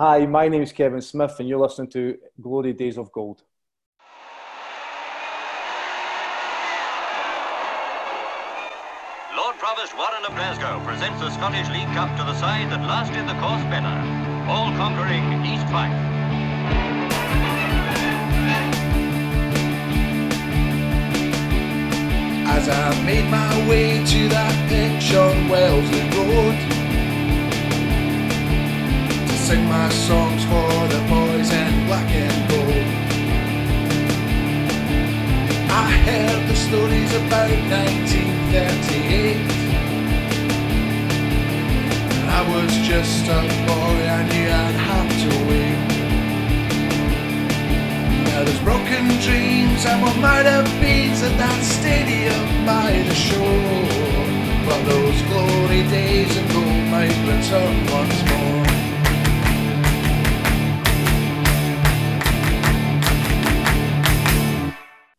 Hi, my name is Kevin Smith, and you're listening to Glory Days of Gold. Lord Provost Warren of Glasgow presents the Scottish League Cup to the side that lasted the course better, all conquering East Fife. as I made my way to that pitch on Wellesley Road to sing my songs for the boys in black and gold. I heard the stories about 1938. And I was just a boy, I knew I'd have to wait. Now there's broken dreams and what might have been at that stadium by the shore. But those glory days of gold might return once more.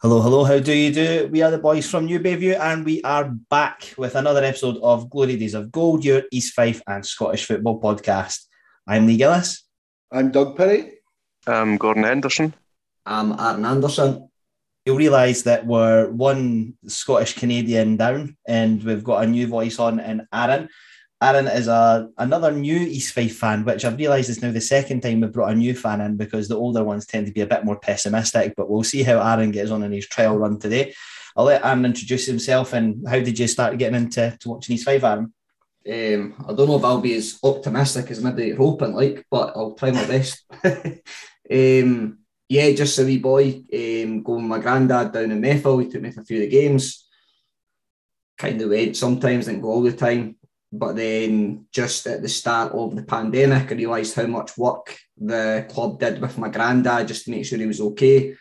Hello, hello, how do you do? We are the boys from New Bayview and we are back with another episode of Glory Days of Gold, your East Fife and Scottish football podcast. I'm Lee Gillis. I'm Doug Perry. I'm Gordon Henderson. I'm Aaron Anderson. You'll realise that we're one Scottish Canadian down and we've got a new voice on in Aaron. Aaron is a another new East Fife fan, which I've realised is now the second time we've brought a new fan in because the older ones tend to be a bit more pessimistic. But we'll see how Aaron gets on in his trial run today. I'll let Aaron introduce himself and how did you start getting into to watching East Fife, Aaron? Um, I don't know if I'll be as optimistic as maybe hoping, like, but I'll try my best. um, yeah, just a wee boy um, going with my granddad down in Methil. He took me to a few of the games. Kind of went sometimes, didn't go all the time. But then just at the start of the pandemic, I realised how much work the club did with my granddad just to make sure he was okay.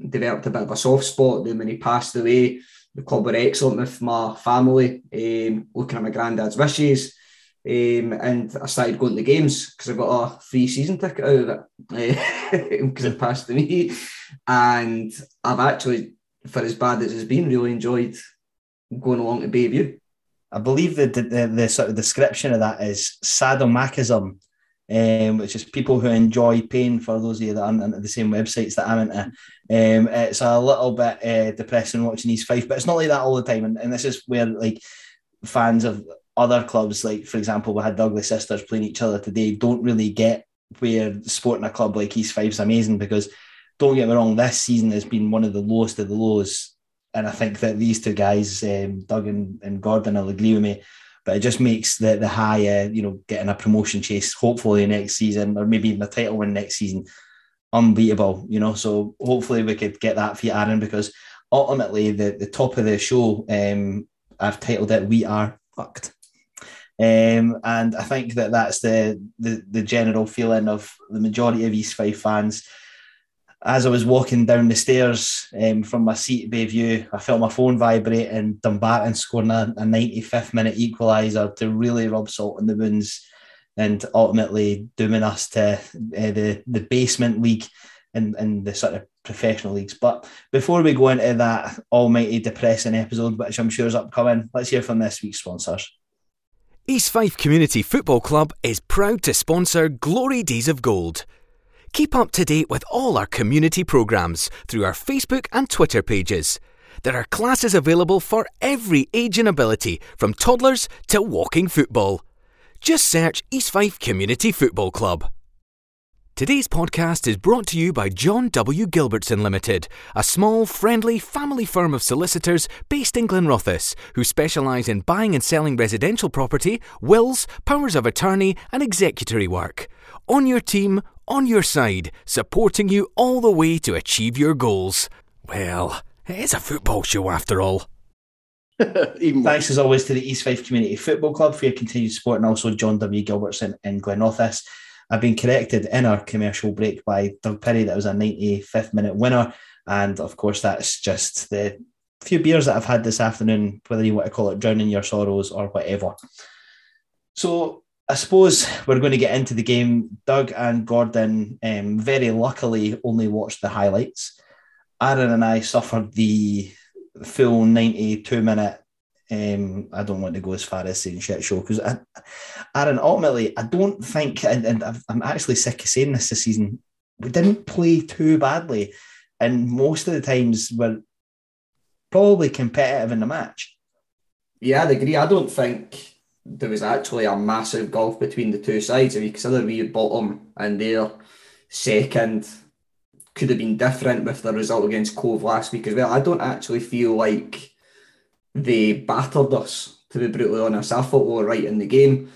Developed a bit of a soft spot. Then when he passed away, the club were excellent with my family, um, looking at my granddad's wishes. Um, and I started going to games because I got a free season ticket out of it because it passed to me. And I've actually, for as bad as it's been, really enjoyed going along to Bayview. I believe the, the, the sort of description of that is sadomasochism, um, which is people who enjoy pain. For those of you that aren't into the same websites that I'm into, um, it's a little bit uh, depressing watching East Fife, but it's not like that all the time. And, and this is where like fans of other clubs, like for example, we had Douglas sisters playing each other today, don't really get where supporting a club like East Fife's amazing because don't get me wrong, this season has been one of the lowest of the lows and I think that these two guys, um, Doug and, and, Gordon, will agree with me. But it just makes the the high, uh, you know, getting a promotion chase, hopefully next season, or maybe a title win next season, unbeatable. You know, so hopefully we could get that for you, Aaron, because ultimately the the top of the show, um, I've titled it "We Are Fucked." Um, and I think that that's the, the the general feeling of the majority of East Fife fans as I was walking down the stairs um, from my seat at Bayview, I felt my phone vibrate and Dumbarton scoring a, a 95th minute equaliser to really rub salt in the wounds and ultimately dooming us to uh, the, the basement league and, and the sort of professional leagues. But before we go into that almighty depressing episode, which I'm sure is upcoming, let's hear from this week's sponsors. East Fife Community Football Club is proud to sponsor Glory Days of Gold – Keep up to date with all our community programmes through our Facebook and Twitter pages. There are classes available for every age and ability, from toddlers to walking football. Just search East Fife Community Football Club. Today's podcast is brought to you by John W. Gilbertson Limited, a small, friendly family firm of solicitors based in Glenrothes who specialise in buying and selling residential property, wills, powers of attorney, and executory work. On your team, on your side, supporting you all the way to achieve your goals. Well, it is a football show after all. Thanks as always to the East Fife Community Football Club for your continued support and also John W. Gilbertson in Glenrothes. I've been corrected in our commercial break by Doug Perry that was a 95th minute winner. And of course, that's just the few beers that I've had this afternoon, whether you want to call it drowning your sorrows or whatever. So I suppose we're going to get into the game. Doug and Gordon um, very luckily only watched the highlights. Aaron and I suffered the full 92 minute Um, I don't want to go as far as saying shit show because Aaron, ultimately, I don't think, and, and I'm actually sick of saying this this season, we didn't play too badly. And most of the times we're probably competitive in the match. Yeah, I'd agree. I don't think there was actually a massive gulf between the two sides. If you consider we bottom and their second could have been different with the result against Cove last week as well. I don't actually feel like they battered us, to be brutally honest. I thought we were right in the game.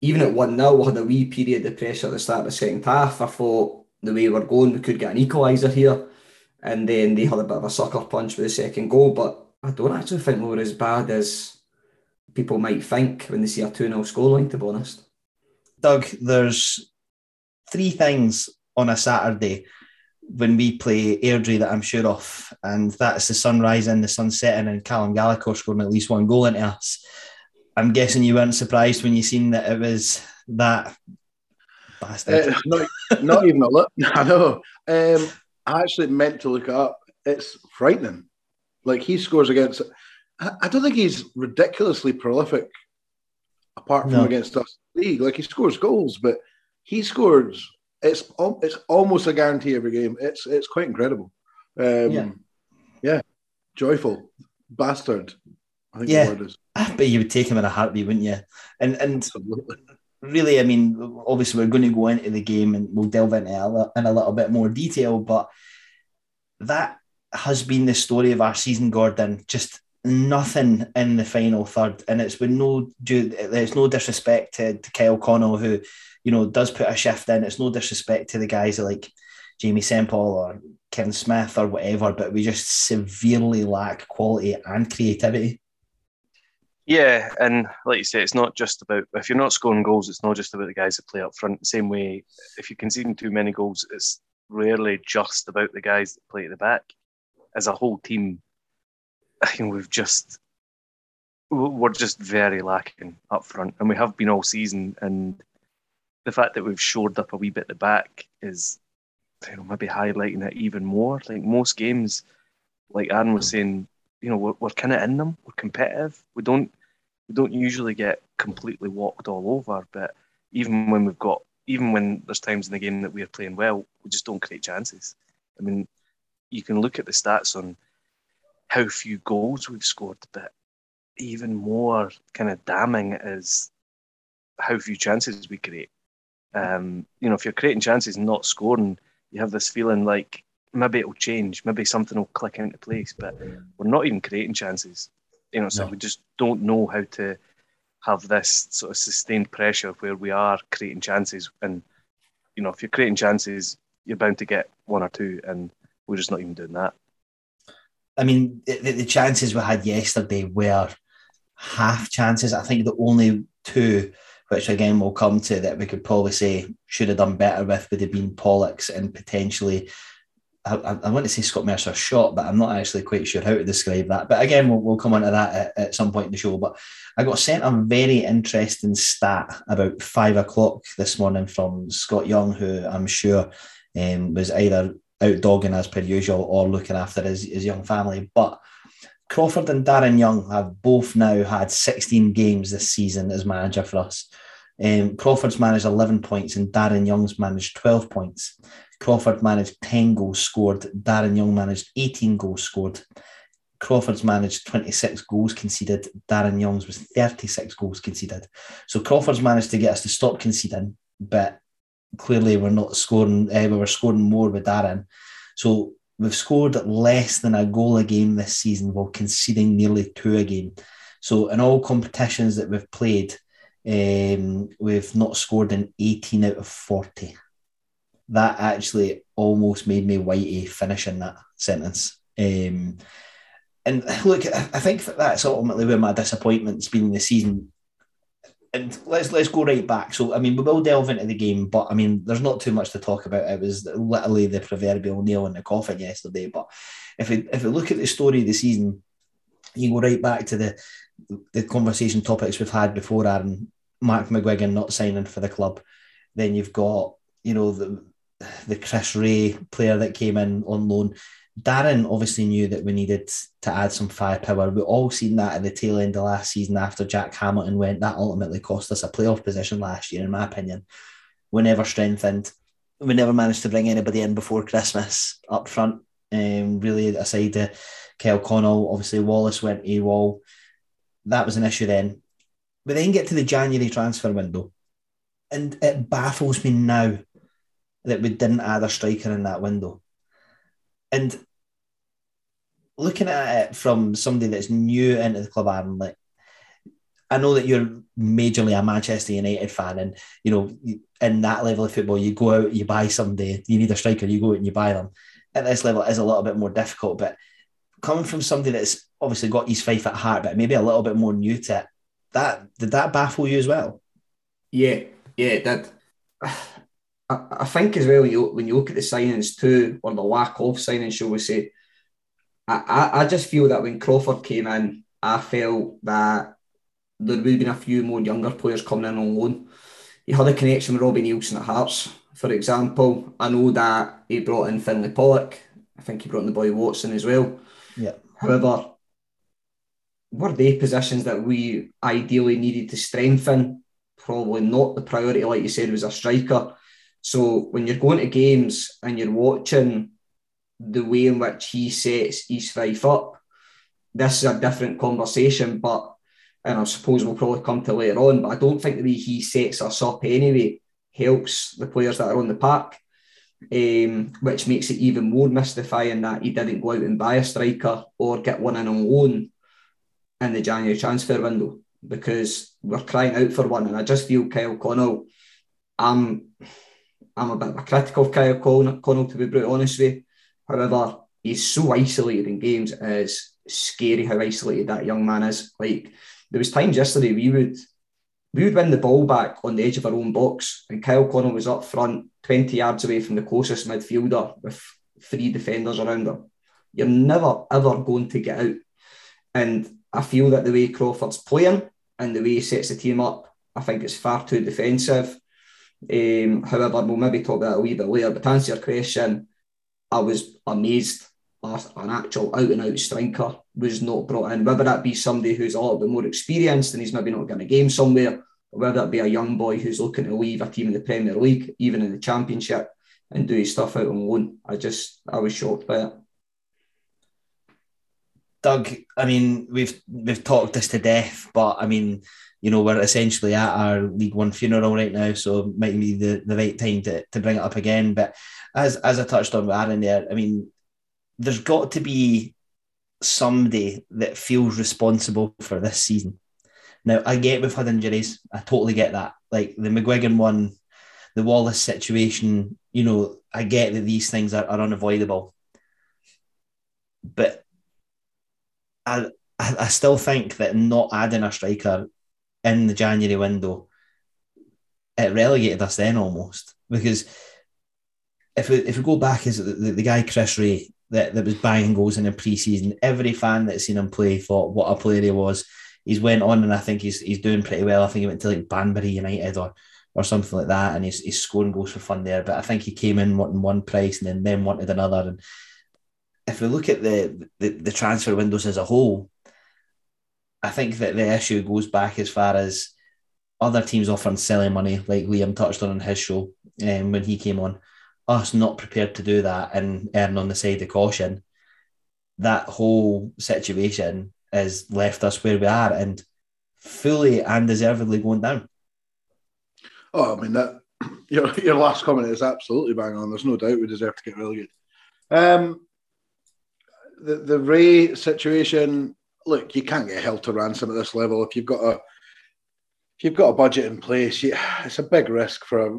Even at 1 0, we had a wee period of pressure at the start of the second half. I thought the way we're going, we could get an equaliser here. And then they had a bit of a sucker punch with the second goal. But I don't actually think we were as bad as people might think when they see a 2 0 scoreline, to be honest. Doug, there's three things on a Saturday when we play Airdrie that I'm sure of, and that's the sun rising, the sun setting, and Callum Gallagher scoring at least one goal into us. I'm guessing you weren't surprised when you seen that it was that bastard. Uh, not, not even a look. I know. Um, I actually meant to look it up. It's frightening. Like he scores against. I don't think he's ridiculously prolific, apart from no. against us league. Like he scores goals, but he scores it's it's almost a guarantee every game. It's it's quite incredible. Um, yeah. yeah, joyful bastard. I think yeah. the word is. I bet you would take him in a heartbeat, wouldn't you? And and Absolutely. really, I mean, obviously we're going to go into the game and we'll delve into it in a little bit more detail, but that has been the story of our season, Gordon. Just nothing in the final third, and it's been no. There's no disrespect to, to Kyle Connell, who you know, does put a shift in. It's no disrespect to the guys like Jamie Semple or Kevin Smith or whatever, but we just severely lack quality and creativity. Yeah, and like you say, it's not just about if you're not scoring goals, it's not just about the guys that play up front. Same way, if you're conceding too many goals, it's rarely just about the guys that play at the back. As a whole team, I think we've just we're just very lacking up front, and we have been all season. And the fact that we've shored up a wee bit the back is you know maybe highlighting it even more. Like most games, like Aaron was saying, you know we're, we're kind of in them. We're competitive. We don't we don't usually get completely walked all over, but even when we've got even when there's times in the game that we're playing well, we just don't create chances. I mean, you can look at the stats on how few goals we've scored, but even more kind of damning is how few chances we create. Um, you know, if you're creating chances and not scoring, you have this feeling like maybe it'll change, maybe something will click into place. But we're not even creating chances. You know, so no. we just don't know how to have this sort of sustained pressure where we are creating chances. And you know, if you're creating chances, you're bound to get one or two, and we're just not even doing that. I mean, the, the chances we had yesterday were half chances. I think the only two which again we'll come to that we could probably say should have done better with would have been Pollock's and potentially I, I, want to say Scott Mercer's shot, but I'm not actually quite sure how to describe that. But again, we'll, we'll come on to that at, at, some point in the show. But I got sent a very interesting stat about five o'clock this morning from Scott Young, who I'm sure um, was either out dogging as per usual or looking after his, his young family. But Crawford and Darren Young have both now had 16 games this season as manager for us. Um, Crawford's managed 11 points and Darren Young's managed 12 points. Crawford managed 10 goals scored. Darren Young managed 18 goals scored. Crawford's managed 26 goals conceded. Darren Young's was 36 goals conceded. So Crawford's managed to get us to stop conceding, but clearly we're not scoring. Uh, we were scoring more with Darren. So We've scored less than a goal a game this season while conceding nearly two a game. So in all competitions that we've played, um, we've not scored in 18 out of 40. That actually almost made me whitey finishing that sentence. Um, and look, I think that that's ultimately where my disappointment's been the season and let's let's go right back. So I mean, we will delve into the game, but I mean, there's not too much to talk about. It was literally the proverbial nail in the coffin yesterday. But if we if we look at the story of the season, you go right back to the the conversation topics we've had before, Aaron. Mark McGuigan not signing for the club. Then you've got you know the the Chris Ray player that came in on loan. Darren obviously knew that we needed to add some firepower. We all seen that at the tail end of last season after Jack Hamilton went. That ultimately cost us a playoff position last year, in my opinion. We never strengthened. We never managed to bring anybody in before Christmas up front. Um, really, aside to Kyle Connell, obviously Wallace went AWOL. That was an issue then. We then get to the January transfer window, and it baffles me now that we didn't add a striker in that window. And looking at it from somebody that's new into the club, Aaron, like I know that you're majorly a Manchester United fan, and you know, in that level of football, you go out, you buy somebody, you need a striker, you go out and you buy them. At this level, it is a little bit more difficult, but coming from somebody that's obviously got East Fife at heart, but maybe a little bit more new to it, that did that baffle you as well? Yeah, yeah, it did. I, I think as well, you, when you look at the signings too, or the lack of signings, shall we say, I, I, I just feel that when Crawford came in, I felt that there would have been a few more younger players coming in on loan. He had a connection with Robbie Neilson at Hearts, for example. I know that he brought in Finlay Pollock. I think he brought in the boy Watson as well. Yeah. However, were they positions that we ideally needed to strengthen? Probably not the priority, like you said, was a striker. So when you're going to games and you're watching the way in which he sets his Fife up, this is a different conversation. But and I suppose we'll probably come to later on. But I don't think the way he sets us up anyway helps the players that are on the park, um, which makes it even more mystifying that he didn't go out and buy a striker or get one in on loan in the January transfer window because we're crying out for one. And I just feel Kyle Connell, I'm I'm a bit of a critic of Kyle Connell, to be brutally honest with you. However, he's so isolated in games. It's scary how isolated that young man is. Like there was times yesterday we would we would win the ball back on the edge of our own box, and Kyle Connell was up front, 20 yards away from the closest midfielder with three defenders around him. You're never ever going to get out. And I feel that the way Crawford's playing and the way he sets the team up, I think it's far too defensive. Um, however, we'll maybe talk about that a wee bit later. But to answer your question, I was amazed an actual out and out striker was not brought in, whether that be somebody who's a little bit more experienced and he's maybe not getting a game somewhere, or whether that be a young boy who's looking to leave a team in the Premier League, even in the Championship, and do his stuff out on loan. I just, I was shocked by it. Doug, I mean, we've we've talked this to death, but I mean, you know, we're essentially at our League One funeral right now, so it might be the, the right time to, to bring it up again. But as as I touched on with Aaron there, I mean, there's got to be somebody that feels responsible for this season. Now, I get we've had injuries. I totally get that. Like the McGuigan one, the Wallace situation, you know, I get that these things are, are unavoidable. But I, I still think that not adding a striker in the January window, it relegated us then almost because if we, if we go back as the, the, the guy Chris Ray that, that was banging goals in the preseason, every fan that's seen him play thought what a player he was. He's went on and I think he's he's doing pretty well. I think he went to like Banbury United or or something like that, and he's, he's scoring goals for fun there. But I think he came in wanting one price and then then wanted another. And if we look at the, the the transfer windows as a whole, I think that the issue goes back as far as other teams offering selling money, like Liam touched on in his show um, when he came on. Us not prepared to do that and erring on the side of caution. That whole situation has left us where we are and fully and deservedly going down. Oh, I mean that your your last comment is absolutely bang on. There's no doubt we deserve to get relegated. Um, the the Ray situation look, you can't get held to ransom at this level if you've got a if you've got a budget in place. You, it's a big risk for a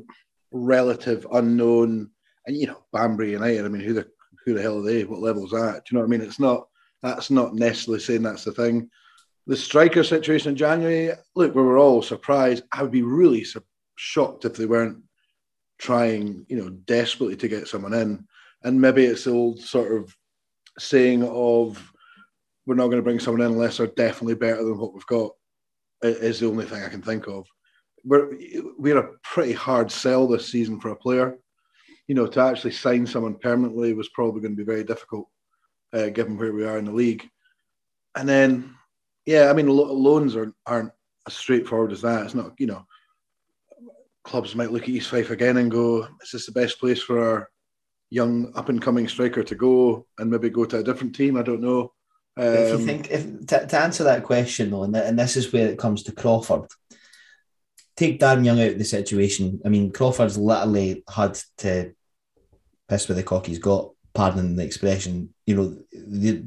relative unknown, and you know Banbury United. I mean, who the who the hell are they? What level's that? Do you know what I mean? It's not that's not necessarily saying that's the thing. The striker situation in January. Look, we were all surprised. I would be really su- shocked if they weren't trying, you know, desperately to get someone in. And maybe it's the old sort of saying of we're not going to bring someone in unless they're definitely better than what we've got. Is the only thing I can think of. We're we're a pretty hard sell this season for a player. You know, to actually sign someone permanently was probably going to be very difficult. uh, given where we are in the league. And then, yeah, I mean, lo- loans are, aren't as straightforward as that. It's not, you know, clubs might look at East Fife again and go, "Is this the best place for our young up and coming striker to go and maybe go to a different team?" I don't know. Um, if you think, if to, to answer that question though, and, th- and this is where it comes to Crawford, take Darren Young out of the situation. I mean, Crawford's literally had to piss with the cock he's got. Pardon the expression. You know, the,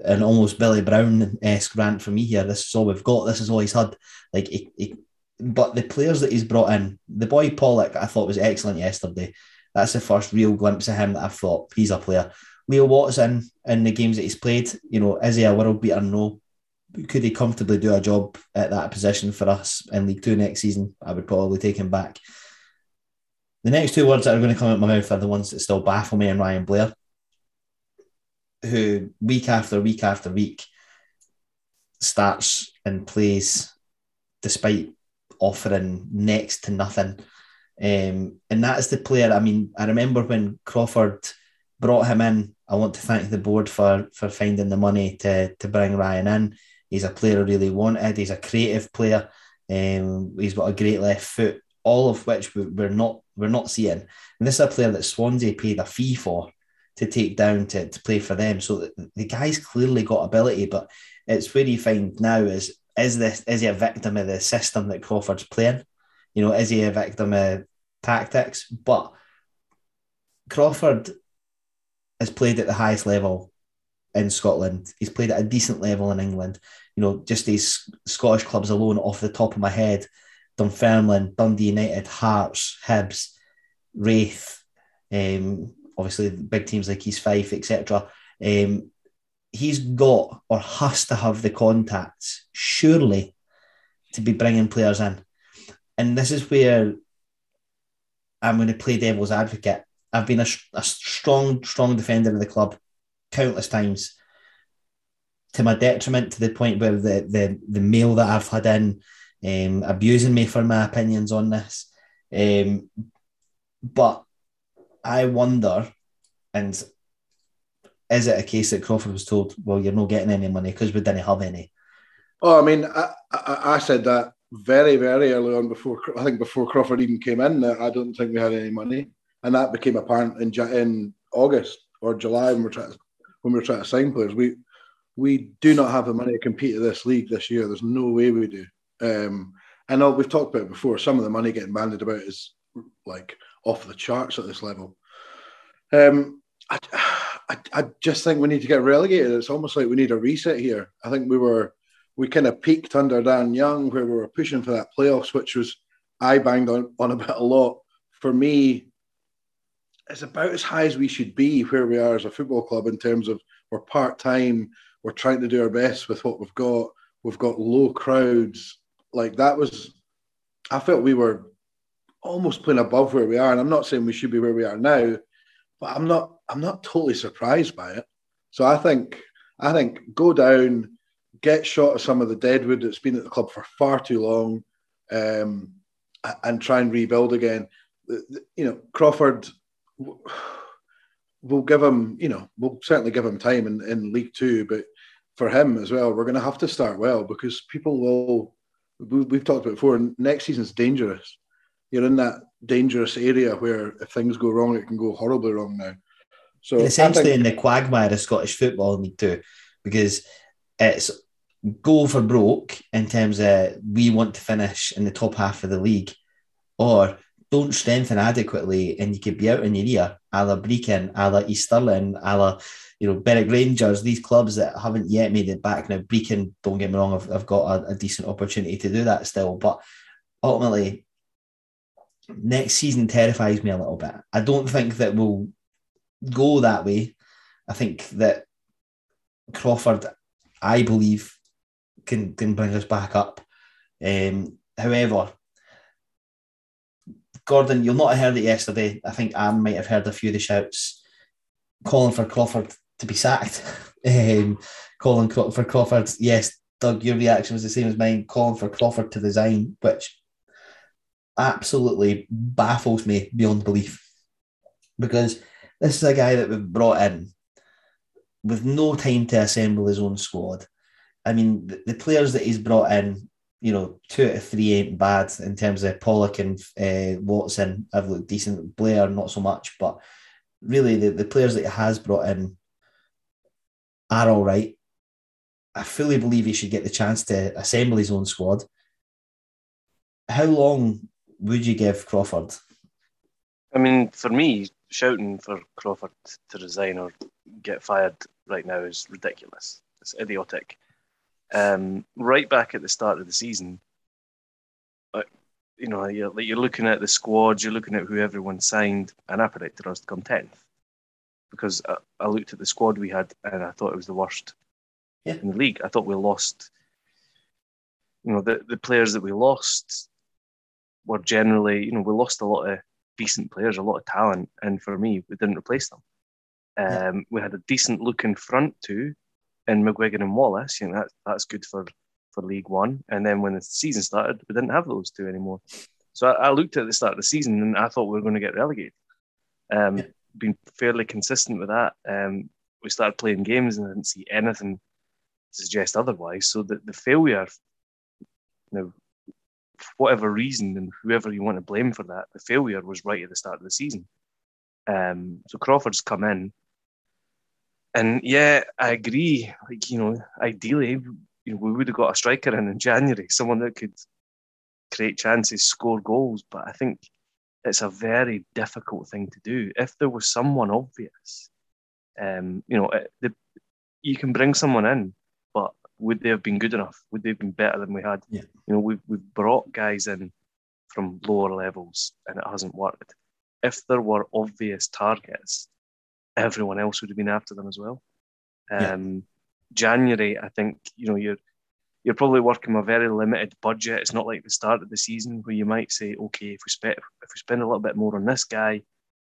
an almost Billy Brown esque rant from me here. This is all we've got. This is all he's had. Like, he, he, but the players that he's brought in, the boy Pollock, I thought was excellent yesterday. That's the first real glimpse of him that I thought he's a player. Leo Watson in the games that he's played, you know, is he a world beater? No. Could he comfortably do a job at that position for us in League Two next season? I would probably take him back. The next two words that are going to come out my mouth are the ones that still baffle me and Ryan Blair, who week after week after week starts and plays despite offering next to nothing. Um, and that's the player. I mean, I remember when Crawford brought him in. I want to thank the board for for finding the money to to bring Ryan in. He's a player I really wanted. He's a creative player. Um, he's got a great left foot. All of which we're not we're not seeing. And this is a player that Swansea paid a fee for to take down to, to play for them. So the, guy's clearly got ability, but it's where you find now is is this is he a victim of the system that Crawford's playing? You know, is he a victim of tactics? But Crawford has played at the highest level in Scotland. He's played at a decent level in England. You know, just these Scottish clubs alone, off the top of my head, Dunfermline, Dundee United, Hearts, Hibs, Raith, um, obviously big teams like East Fife, etc. Um, he's got or has to have the contacts, surely, to be bringing players in. And this is where I'm going to play devil's advocate. I've been a, a strong, strong defender of the club countless times to my detriment to the point where the, the, the mail that I've had in um, abusing me for my opinions on this. Um, but I wonder, and is it a case that Crawford was told, well, you're not getting any money because we didn't have any? Oh, I mean, I, I, I, said that very, very early on before I think before Crawford even came in. That I don't think we had any money, and that became apparent in in August or July when we are trying to, when we were trying to sign players. We we do not have the money to compete in this league this year. There's no way we do. Um, I know we've talked about before. Some of the money getting banded about is like off the charts at this level. Um, I, I, I just think we need to get relegated. It's almost like we need a reset here. I think we were we kind of peaked under Dan Young where we were pushing for that playoffs, which was I banged on, on about a lot. For me, it's about as high as we should be where we are as a football club in terms of we're part time, we're trying to do our best with what we've got. We've got low crowds. Like that was, I felt we were almost playing above where we are. And I'm not saying we should be where we are now, but I'm not I'm not totally surprised by it. So I think I think go down, get shot of some of the deadwood that's been at the club for far too long, um, and try and rebuild again. You know, Crawford. We'll give him, you know, we'll certainly give him time in, in League Two, but for him as well, we're going to have to start well because people will. We've talked about before. Next season's dangerous. You're in that dangerous area where if things go wrong, it can go horribly wrong now. So essentially think, in the quagmire of Scottish football League Two, because it's go for broke in terms of we want to finish in the top half of the league, or don't strengthen adequately and you could be out in your ear, a la Brechin, a la East Stirling, a la you know Berwick Rangers, these clubs that haven't yet made it back. Now Brechin, don't get me wrong, I've, I've got a, a decent opportunity to do that still, but ultimately next season terrifies me a little bit. I don't think that we'll go that way. I think that Crawford, I believe, can can bring us back up. Um, however, Gordon, you'll not have heard it yesterday. I think Anne might have heard a few of the shouts calling for Crawford to be sacked. um, calling for Crawford, yes, Doug, your reaction was the same as mine, calling for Crawford to resign, which absolutely baffles me beyond belief. Because this is a guy that we've brought in with no time to assemble his own squad. I mean, the, the players that he's brought in, you know, two out of three ain't bad in terms of Pollock and uh, Watson have looked decent. Blair, not so much, but really the, the players that he has brought in are all right. I fully believe he should get the chance to assemble his own squad. How long would you give Crawford? I mean, for me, shouting for Crawford to resign or get fired right now is ridiculous. It's idiotic. Um, right back at the start of the season, uh, you know, you're, you're looking at the squad, you're looking at who everyone signed, and I predicted us to come 10th because I, I looked at the squad we had and I thought it was the worst Yeah. in the league. I thought we lost, you know, the, the players that we lost were generally, you know, we lost a lot of decent players, a lot of talent, and for me, we didn't replace them. Yeah. Um, we had a decent looking front two in McGuigan and Wallace. You know, that, that's good for, for League One. And then when the season started, we didn't have those two anymore. So I, I looked at the start of the season and I thought we were going to get relegated. Um, Yeah. Been fairly consistent with that. Um, we started playing games and I didn't see anything to suggest otherwise. So the, the failure, you know, whatever reason and whoever you want to blame for that, the failure was right at the start of the season. Um, so Crawford's come in, and yeah, I agree. Like you know, ideally, you know, we would have got a striker in in January, someone that could create chances, score goals. But I think it's a very difficult thing to do. If there was someone obvious, um, you know, it, the, you can bring someone in, but would they have been good enough? Would they have been better than we had? Yeah. You know, we've we've brought guys in from lower levels, and it hasn't worked. If there were obvious targets, everyone else would have been after them as well. Yeah. Um, January, I think you know you're you're probably working with a very limited budget. It's not like the start of the season where you might say, okay, if we spend if we spend a little bit more on this guy,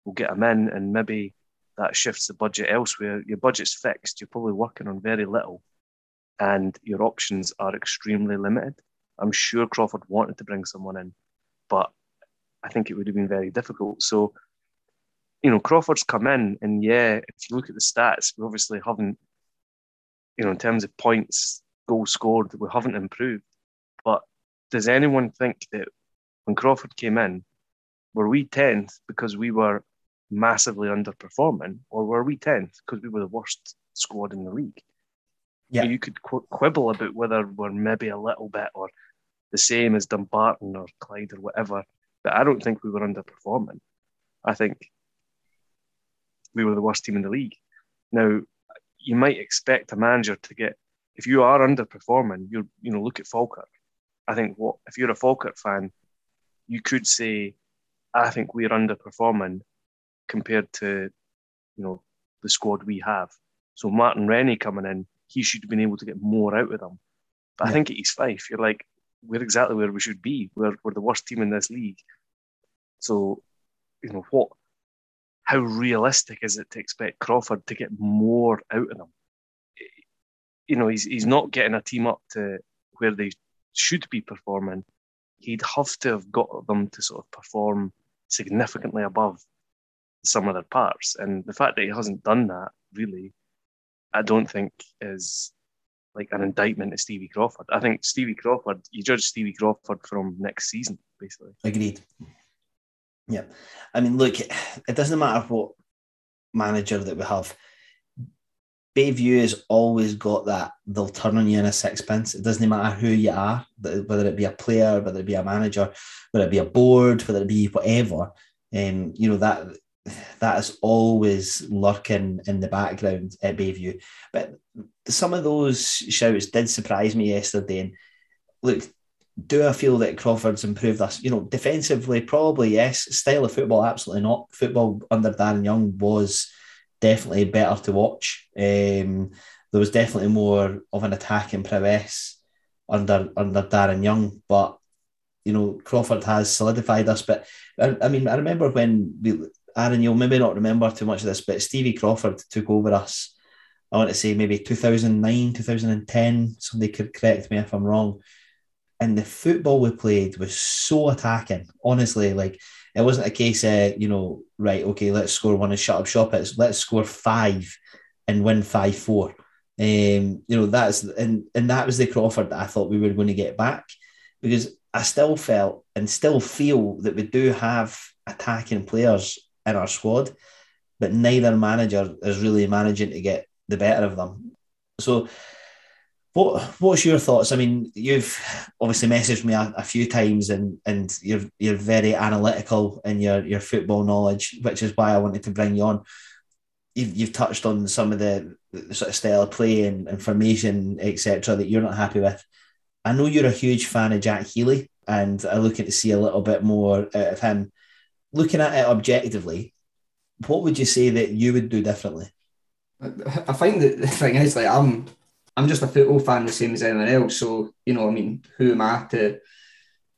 we'll get him in, and maybe that shifts the budget elsewhere. Your budget's fixed. You're probably working on very little, and your options are extremely limited. I'm sure Crawford wanted to bring someone in, but I think it would have been very difficult. So, you know, Crawford's come in, and yeah, if you look at the stats, we obviously haven't, you know, in terms of points, goals scored, we haven't improved. But does anyone think that when Crawford came in, were we 10th because we were massively underperforming, or were we 10th because we were the worst squad in the league? Yeah. You could qu- quibble about whether we're maybe a little bit or the same as Dumbarton or Clyde or whatever, but I don't think we were underperforming. I think we were the worst team in the league. Now, you might expect a manager to get if you are underperforming, you you know look at Falkirk. I think what if you're a Falkirk fan, you could say, I think we're underperforming compared to you know the squad we have. So Martin Rennie coming in, he should have been able to get more out of them. But I think at East Fife, you're like, we're exactly where we should be. We're we're the worst team in this league. So, you know what? How realistic is it to expect Crawford to get more out of them? You know, he's he's not getting a team up to where they should be performing. He'd have to have got them to sort of perform significantly above some other parts. And the fact that he hasn't done that really, I don't think is like an indictment of Stevie Crawford. I think Stevie Crawford, you judge Stevie Crawford from next season, basically. Agreed. Yeah. I mean, look, it doesn't matter what manager that we have. Bayview has always got that they'll turn on you in a sixpence. It doesn't matter who you are, whether it be a player, whether it be a manager, whether it be a board, whether it be whatever. Um, you know that that is always lurking in the background at Bayview. But some of those shouts did surprise me yesterday. And look, do I feel that Crawford's improved us? You know, defensively, probably yes. Style of football, absolutely not. Football under Darren Young was definitely better to watch. Um, there was definitely more of an attacking prowess under under Darren Young, but you know Crawford has solidified us. But I, I mean, I remember when we, Aaron, you'll maybe not remember too much of this, but Stevie Crawford took over us. I want to say maybe 2009, 2010. Somebody could correct me if I'm wrong. And the football we played was so attacking. Honestly, like it wasn't a case of, you know, right, okay, let's score one and shut up shop. It's let's score five and win five four. Um, you know that's and and that was the Crawford that I thought we were going to get back because I still felt and still feel that we do have attacking players in our squad, but neither manager is really managing to get the better of them. So, what what's your thoughts? I mean, you've obviously messaged me a, a, few times, and and you're you're very analytical in your your football knowledge, which is why I wanted to bring you on. You've, you've touched on some of the, sort of style of play and information, etc., that you're not happy with. I know you're a huge fan of Jack Healy, and I'm looking to see a little bit more out of him. Looking at it objectively, what would you say that you would do differently? I find that the thing is like I'm I'm just a football fan the same as anyone else. So, you know, I mean, who am I to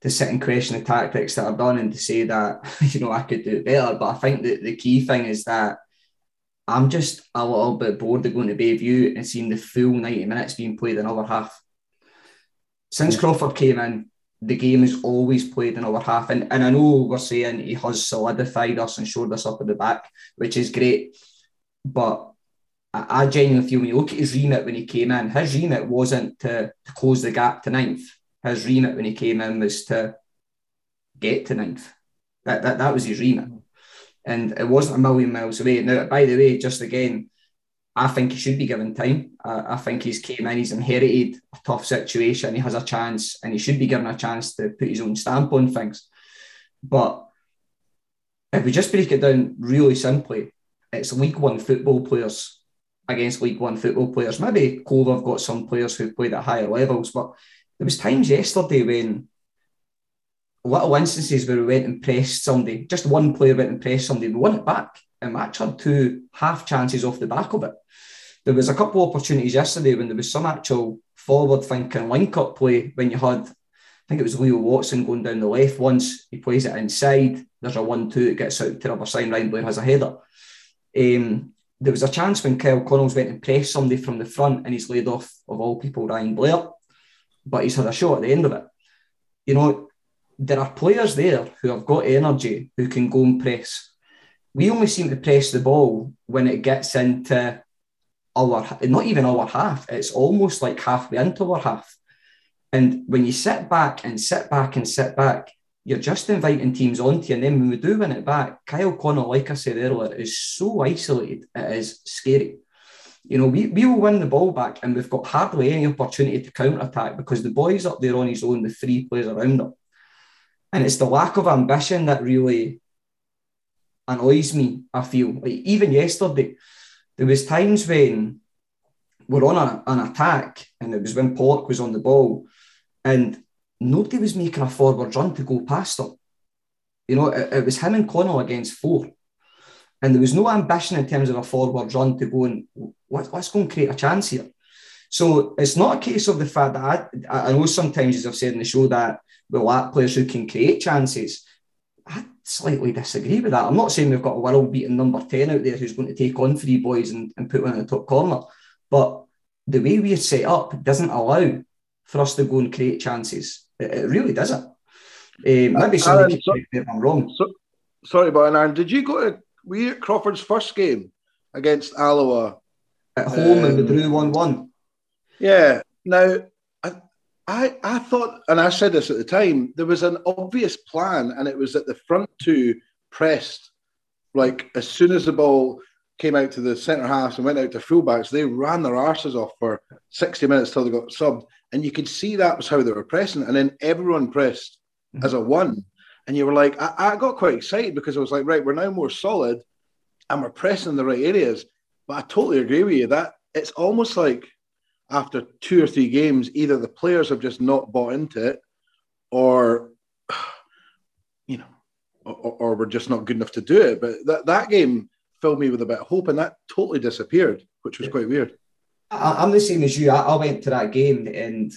to sit and question the tactics that I've done and to say that, you know, I could do it better. But I think that the key thing is that I'm just a little bit bored of going to Bayview and seeing the full 90 minutes being played in our half since Crawford came in, the game is always played in our half. And, and I know we're saying he has solidified us and showed us up at the back, which is great. But I, genuinely feel when you look at his remit when he came in, his remit wasn't to, to close the gap to ninth. His remit when he came in was to get to ninth. That, that, that was his remit. And it wasn't a million miles away. Now, by the way, just again, I think he should be given time. I, I think he's came in, he's inherited a tough situation, he has a chance, and he should be given a chance to put his own stamp on things. But if we just break it down really simply, it's League One football players against League One football players. Maybe Cove have got some players who played at higher levels, but there was times yesterday when little instances where we went and pressed somebody, just one player went and pressed somebody, we won it back. And actually had two half chances off the back of it there was a couple of opportunities yesterday when there was some actual forward thinking link up play when you had, I think it was Leo Watson going down the left once, he plays it inside, there's a 1 2, it gets out to the other side, Ryan Blair has a header. Um, there was a chance when Kyle Connells went and pressed somebody from the front and he's laid off, of all people, Ryan Blair, but he's had a shot at the end of it. You know, there are players there who have got energy who can go and press. We only seem to press the ball when it gets into our not even our half. It's almost like halfway into our half. And when you sit back and sit back and sit back, you're just inviting teams onto you. And then when we do win it back, Kyle Connell, like I said earlier, is so isolated, it is scary. You know, we, we will win the ball back and we've got hardly any opportunity to counter attack because the boy's up there on his own with three players around him. And it's the lack of ambition that really annoys me, I feel. Like even yesterday, there was times when we're on a, an attack, and it was when Pollock was on the ball, and nobody was making a forward run to go past him. You know, it, it was him and Connell against four. And there was no ambition in terms of a forward run to go and let, us go and create a chance here. So it's not a case of the fact that I, I know sometimes, as I've said in the show, that we lack players who can create chances. I slightly disagree with that. I'm not saying we've got a world beating number 10 out there who's going to take on three boys and, and put one in the top corner. But the way we're set up doesn't allow for us to go and create chances. It, it really doesn't. Um, maybe somebody so, if I'm wrong. So, sorry, but Aaron, did you go to we at Crawford's first game against Alloa? At home um, and we drew 1 1. Yeah. Now I, I thought, and I said this at the time, there was an obvious plan, and it was that the front two pressed like as soon as the ball came out to the centre halves and went out to fullbacks, they ran their arses off for 60 minutes till they got subbed. And you could see that was how they were pressing. And then everyone pressed mm-hmm. as a one. And you were like, I, I, got quite excited because I was like, right, we're now more solid and we're pressing in the right areas. But I totally agree with you that it's almost like after two or three games, either the players have just not bought into it, or you know, or, or we're just not good enough to do it. But that that game filled me with a bit of hope, and that totally disappeared, which was quite weird. I, am the same as you. I, I, went to that game and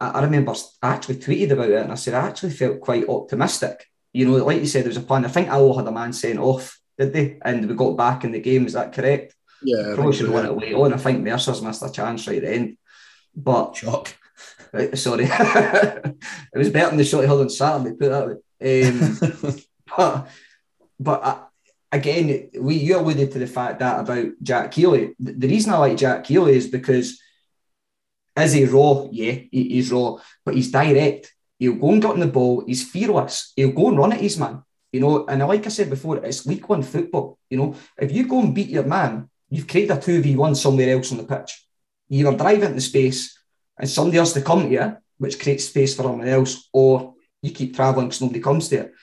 I, I remember I actually tweeted about it, and I said I actually felt quite optimistic. You know, like you said, there was a plan. I think Alloa had a man sent off, did they? And we got back in the game. Is that correct? Yeah, probably should have won it late on. I think Mercer's missed a chance right then. But shock. Uh, sorry, it was better than the shot he held on Saturday. Put that way. Um, but but I, again, we you alluded to the fact that about Jack Healy. The, reason I like Jack Healy is because is he raw? Yeah, he, he's raw, but he's direct. He'll go and get on the ball. He's fearless. He'll go and run at his man. You know, and like I said before, it's week One football. You know, if you go and beat your man, you've created a two v one somewhere else on the pitch. You either drive into space and somebody has to come to you, which creates space for someone else, or you keep travelling because nobody comes to it.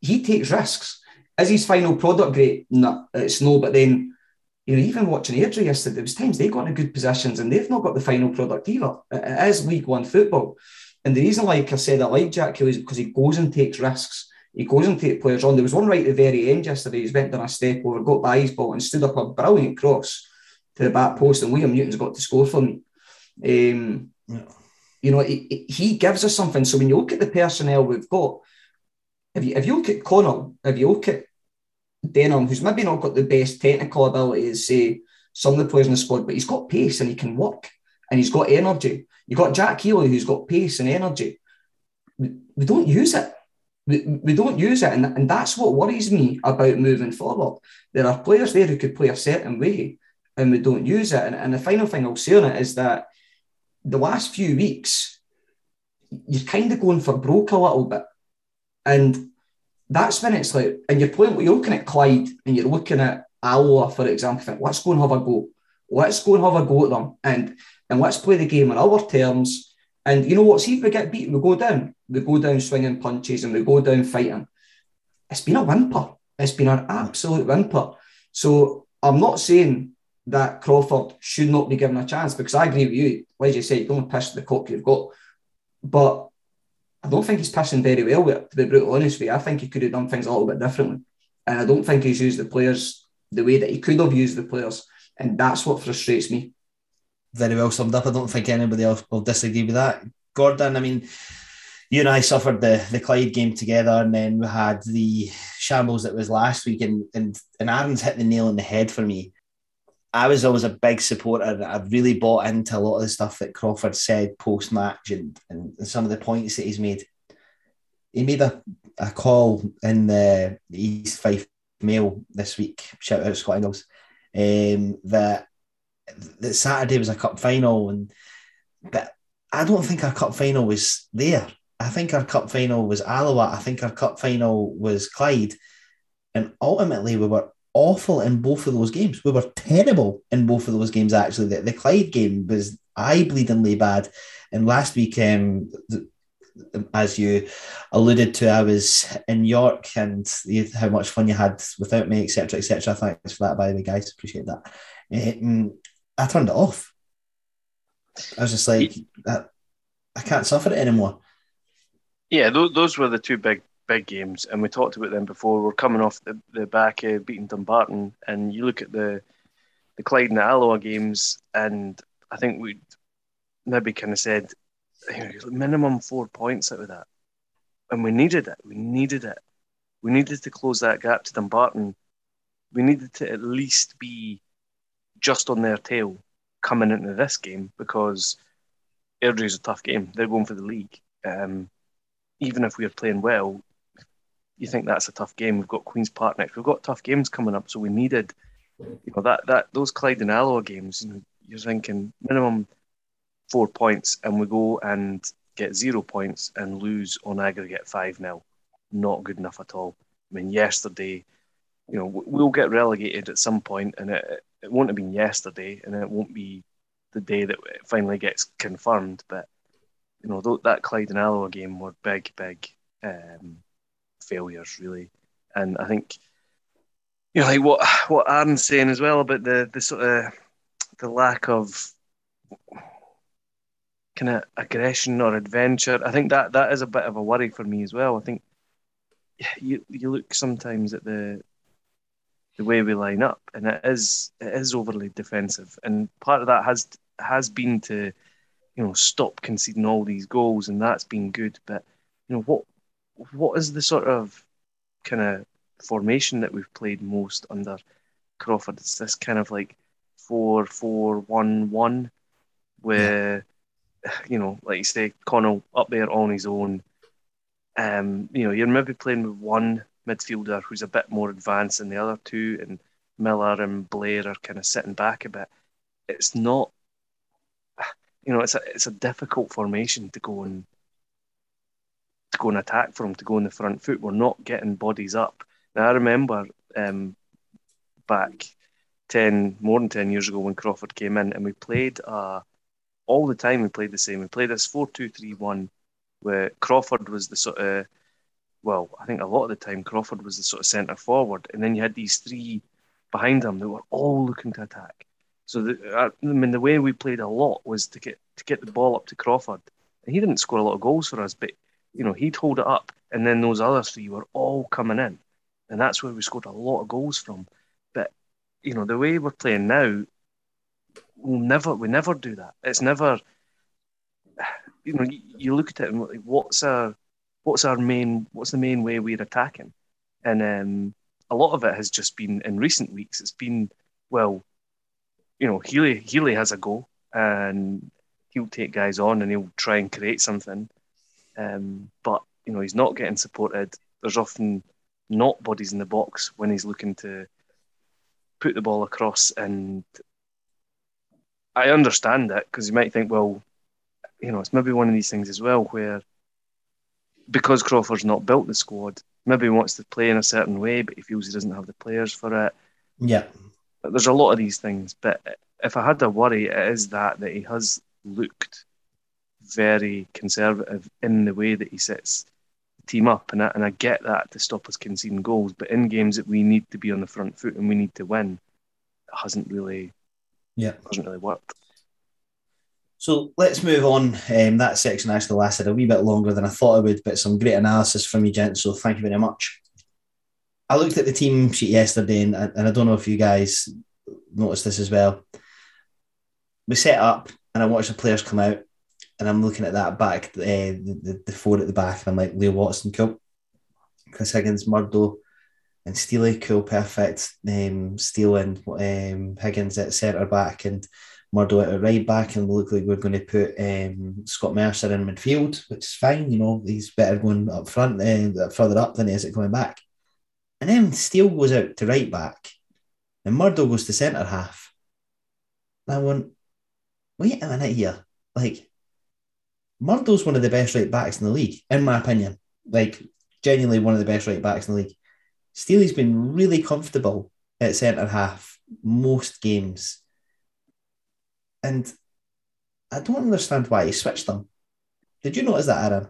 He takes risks. Is his final product great? No, it's no. But then, you know, even watching Airdrie yesterday, there was times they got in good positions and they've not got the final product either. It is League One football. And the reason, like I said, I like Jack Healy is because he goes and takes risks. He goes and takes players on. There was one right at the very end yesterday. He's went down a step over, got by his ball, and stood up a brilliant cross to the back post. And William Newton's got to score for me. Um, yeah. You know, he, he gives us something. So when you look at the personnel we've got, if you if you look at Connell, if you look at Denham, who's maybe not got the best technical ability say some of the players in the squad, but he's got pace and he can work and he's got energy. You've got Jack Healy who's got pace and energy. We, we don't use it. We, we don't use it. And, and that's what worries me about moving forward. There are players there who could play a certain way and we don't use it. And, and the final thing I'll say on it is that the last few weeks, you're kind of going for broke a little bit. And that's when it's like, and you're playing, you're looking at Clyde and you're looking at Alloa, for example, think, let's go and have a go. Let's go and have a go at them. And and let's play the game on our terms. And you know what? See if we get beaten, we go down. We go down swinging punches and we go down fighting. It's been a whimper. It's been an absolute whimper. So I'm not saying that Crawford should not be given a chance because I agree with you. Like you say, don't piss the cock you've got. But I don't think he's passing very well with it, to be brutally honest with you. I think he could have done things a little bit differently. And I don't think he's used the players the way that he could have used the players. And that's what frustrates me. Very well summed up. I don't think anybody else will disagree with that. Gordon, I mean, you and I suffered the, the Clyde game together, and then we had the shambles that was last week, and, and, and Aaron's hit the nail on the head for me. I was always a big supporter. I really bought into a lot of the stuff that Crawford said post match and, and some of the points that he's made. He made a, a call in the East Fife Mail this week, shout out Scott Ingles, um, that, that Saturday was a cup final. and But I don't think our cup final was there. I think our cup final was Alloa. I think our cup final was Clyde. And ultimately, we were awful in both of those games. We were terrible in both of those games, actually. The, the Clyde game was eye bleedingly bad. And last week, um, the, as you alluded to, I was in York and how much fun you had without me, etc., etc. Thanks for that, by the way, guys. Appreciate that. Um, I turned it off. I was just like, I, I can't suffer it anymore. Yeah, those, those were the two big big games, and we talked about them before. We're coming off the, the back of beating Dumbarton, and you look at the the Clyde and the Alloa games, and I think we maybe kind of said minimum four points out of that, and we needed it. We needed it. We needed to close that gap to Dumbarton. We needed to at least be just on their tail coming into this game because Airdrie is a tough game. They're going for the league. Um, even if we are playing well, you think that's a tough game. We've got Queens Park next. We've got tough games coming up, so we needed, you know, that that those Clyde and Alloa games. You know, you're thinking minimum four points, and we go and get zero points and lose on aggregate five 0 Not good enough at all. I mean, yesterday, you know, we'll get relegated at some point, and it it won't have been yesterday, and it won't be the day that it finally gets confirmed. But you know, that Clyde and Alloa game were big, big. Um, failures really. And I think you know, like what what Aaron's saying as well about the the sort of the lack of kind of aggression or adventure. I think that that is a bit of a worry for me as well. I think you you look sometimes at the the way we line up, and it is it is overly defensive, and part of that has has been to you know stop conceding all these goals, and that's been good. But you know what what is the sort of kind of formation that we've played most under Crawford? It's this kind of like four four one one, where you know, like you say, Connell up there on his own. Um, you know, you're maybe playing with one midfielder who's a bit more advanced than the other two, and Miller and Blair are kind of sitting back a bit. It's not, you know, it's a it's a difficult formation to go and go and attack from, to go on the front foot. We're not getting bodies up. Now I remember um, back ten more than ten years ago when Crawford came in, and we played uh, all the time. We played the same. We played this four-two-three-one, where Crawford was the sort of well, I think a lot of the time Crawford was the sort of centre forward, and then you had these three behind him that were all looking to attack. So the, uh, I mean, the way we played a lot was to get to get the ball up to Crawford, and he didn't score a lot of goals for us, but you know he'd hold it up, and then those other three were all coming in, and that's where we scored a lot of goals from. But you know the way we're playing now, we'll never we never do that. It's never. You know, you, look at it and what's our what's our main what's the main way we're attacking, and um, a lot of it has just been in recent weeks. It's been well, you know, Healy Healy has a go and he'll take guys on and he'll try and create something, um, but you know he's not getting supported. There's often not bodies in the box when he's looking to put the ball across and I understand that because you might think, well, you know, it's maybe one of these things as well where because Crawford's not built the squad, maybe he wants to play in a certain way, but he feels he doesn't have the players for it. Yeah. There's a lot of these things, but if I had a worry, it is that that he has looked very conservative in the way that he sets the team up, and I, and I get that to stop us conceding goals. But in games that we need to be on the front foot and we need to win, it hasn't really, yeah, hasn't really worked. So let's move on. Um, that section actually lasted a wee bit longer than I thought it would, but some great analysis from you, gents. So thank you very much. I looked at the team sheet yesterday, and, and I don't know if you guys noticed this as well. We set up, and I watched the players come out, and I'm looking at that back, uh, the, the, the four at the back, and I'm like, Leo Watson, cool. Chris Higgins, Murdo, and Steely, cool, perfect. Um, Steele and um, Higgins at centre back, and Murdo at right back, and look like we're going to put um, Scott Mercer in midfield, which is fine. You know, he's better going up front, uh, further up than he is at coming back. And then Steele goes out to right back, and Murdo goes to centre half. And I went, wait a minute here. Like, Murdo's one of the best right backs in the league, in my opinion. Like, genuinely one of the best right backs in the league. Steely's been really comfortable at centre half most games and I don't understand why he switched them. Did you notice that, Aaron?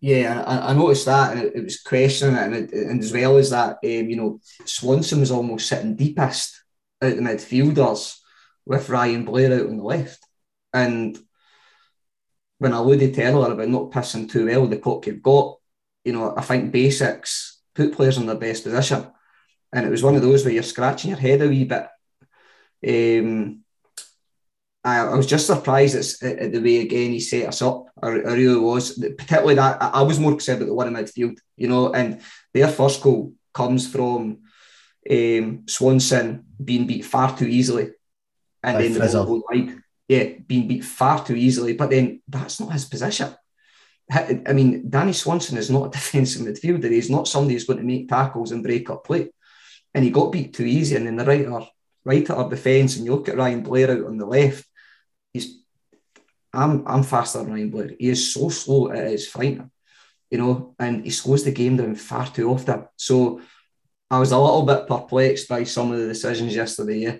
Yeah, I, I noticed that, and it, it was questioning it, and, it, and as well as that, um, you know, Swanson was almost sitting deepest out the midfielders with Ryan Blair out on the left, and when I alluded to earlier about not pissing too well the cock you've got, you know, I think basics put players in their best position, and it was one of those where you're scratching your head a wee bit. Um, I, I was just surprised at, at, the way again he set us up. I, I really was, particularly that I, I was more concerned about the one in midfield, you know, and their first goal comes from um, Swanson being beat far too easily, and By then Frizzell. the ball wide. Yeah, being beat far too easily, but then that's not his position. I mean, Danny Swanson is not a defensive midfielder. He's not somebody who's going to make tackles and break up play. And he got beat too easy. And then the right right at our defence, and you look at Ryan Blair out on the left, he's I'm I'm faster than Ryan Blair. He is so slow it is frightening, you know, and he slows the game down far too often. So I was a little bit perplexed by some of the decisions yesterday. Yeah.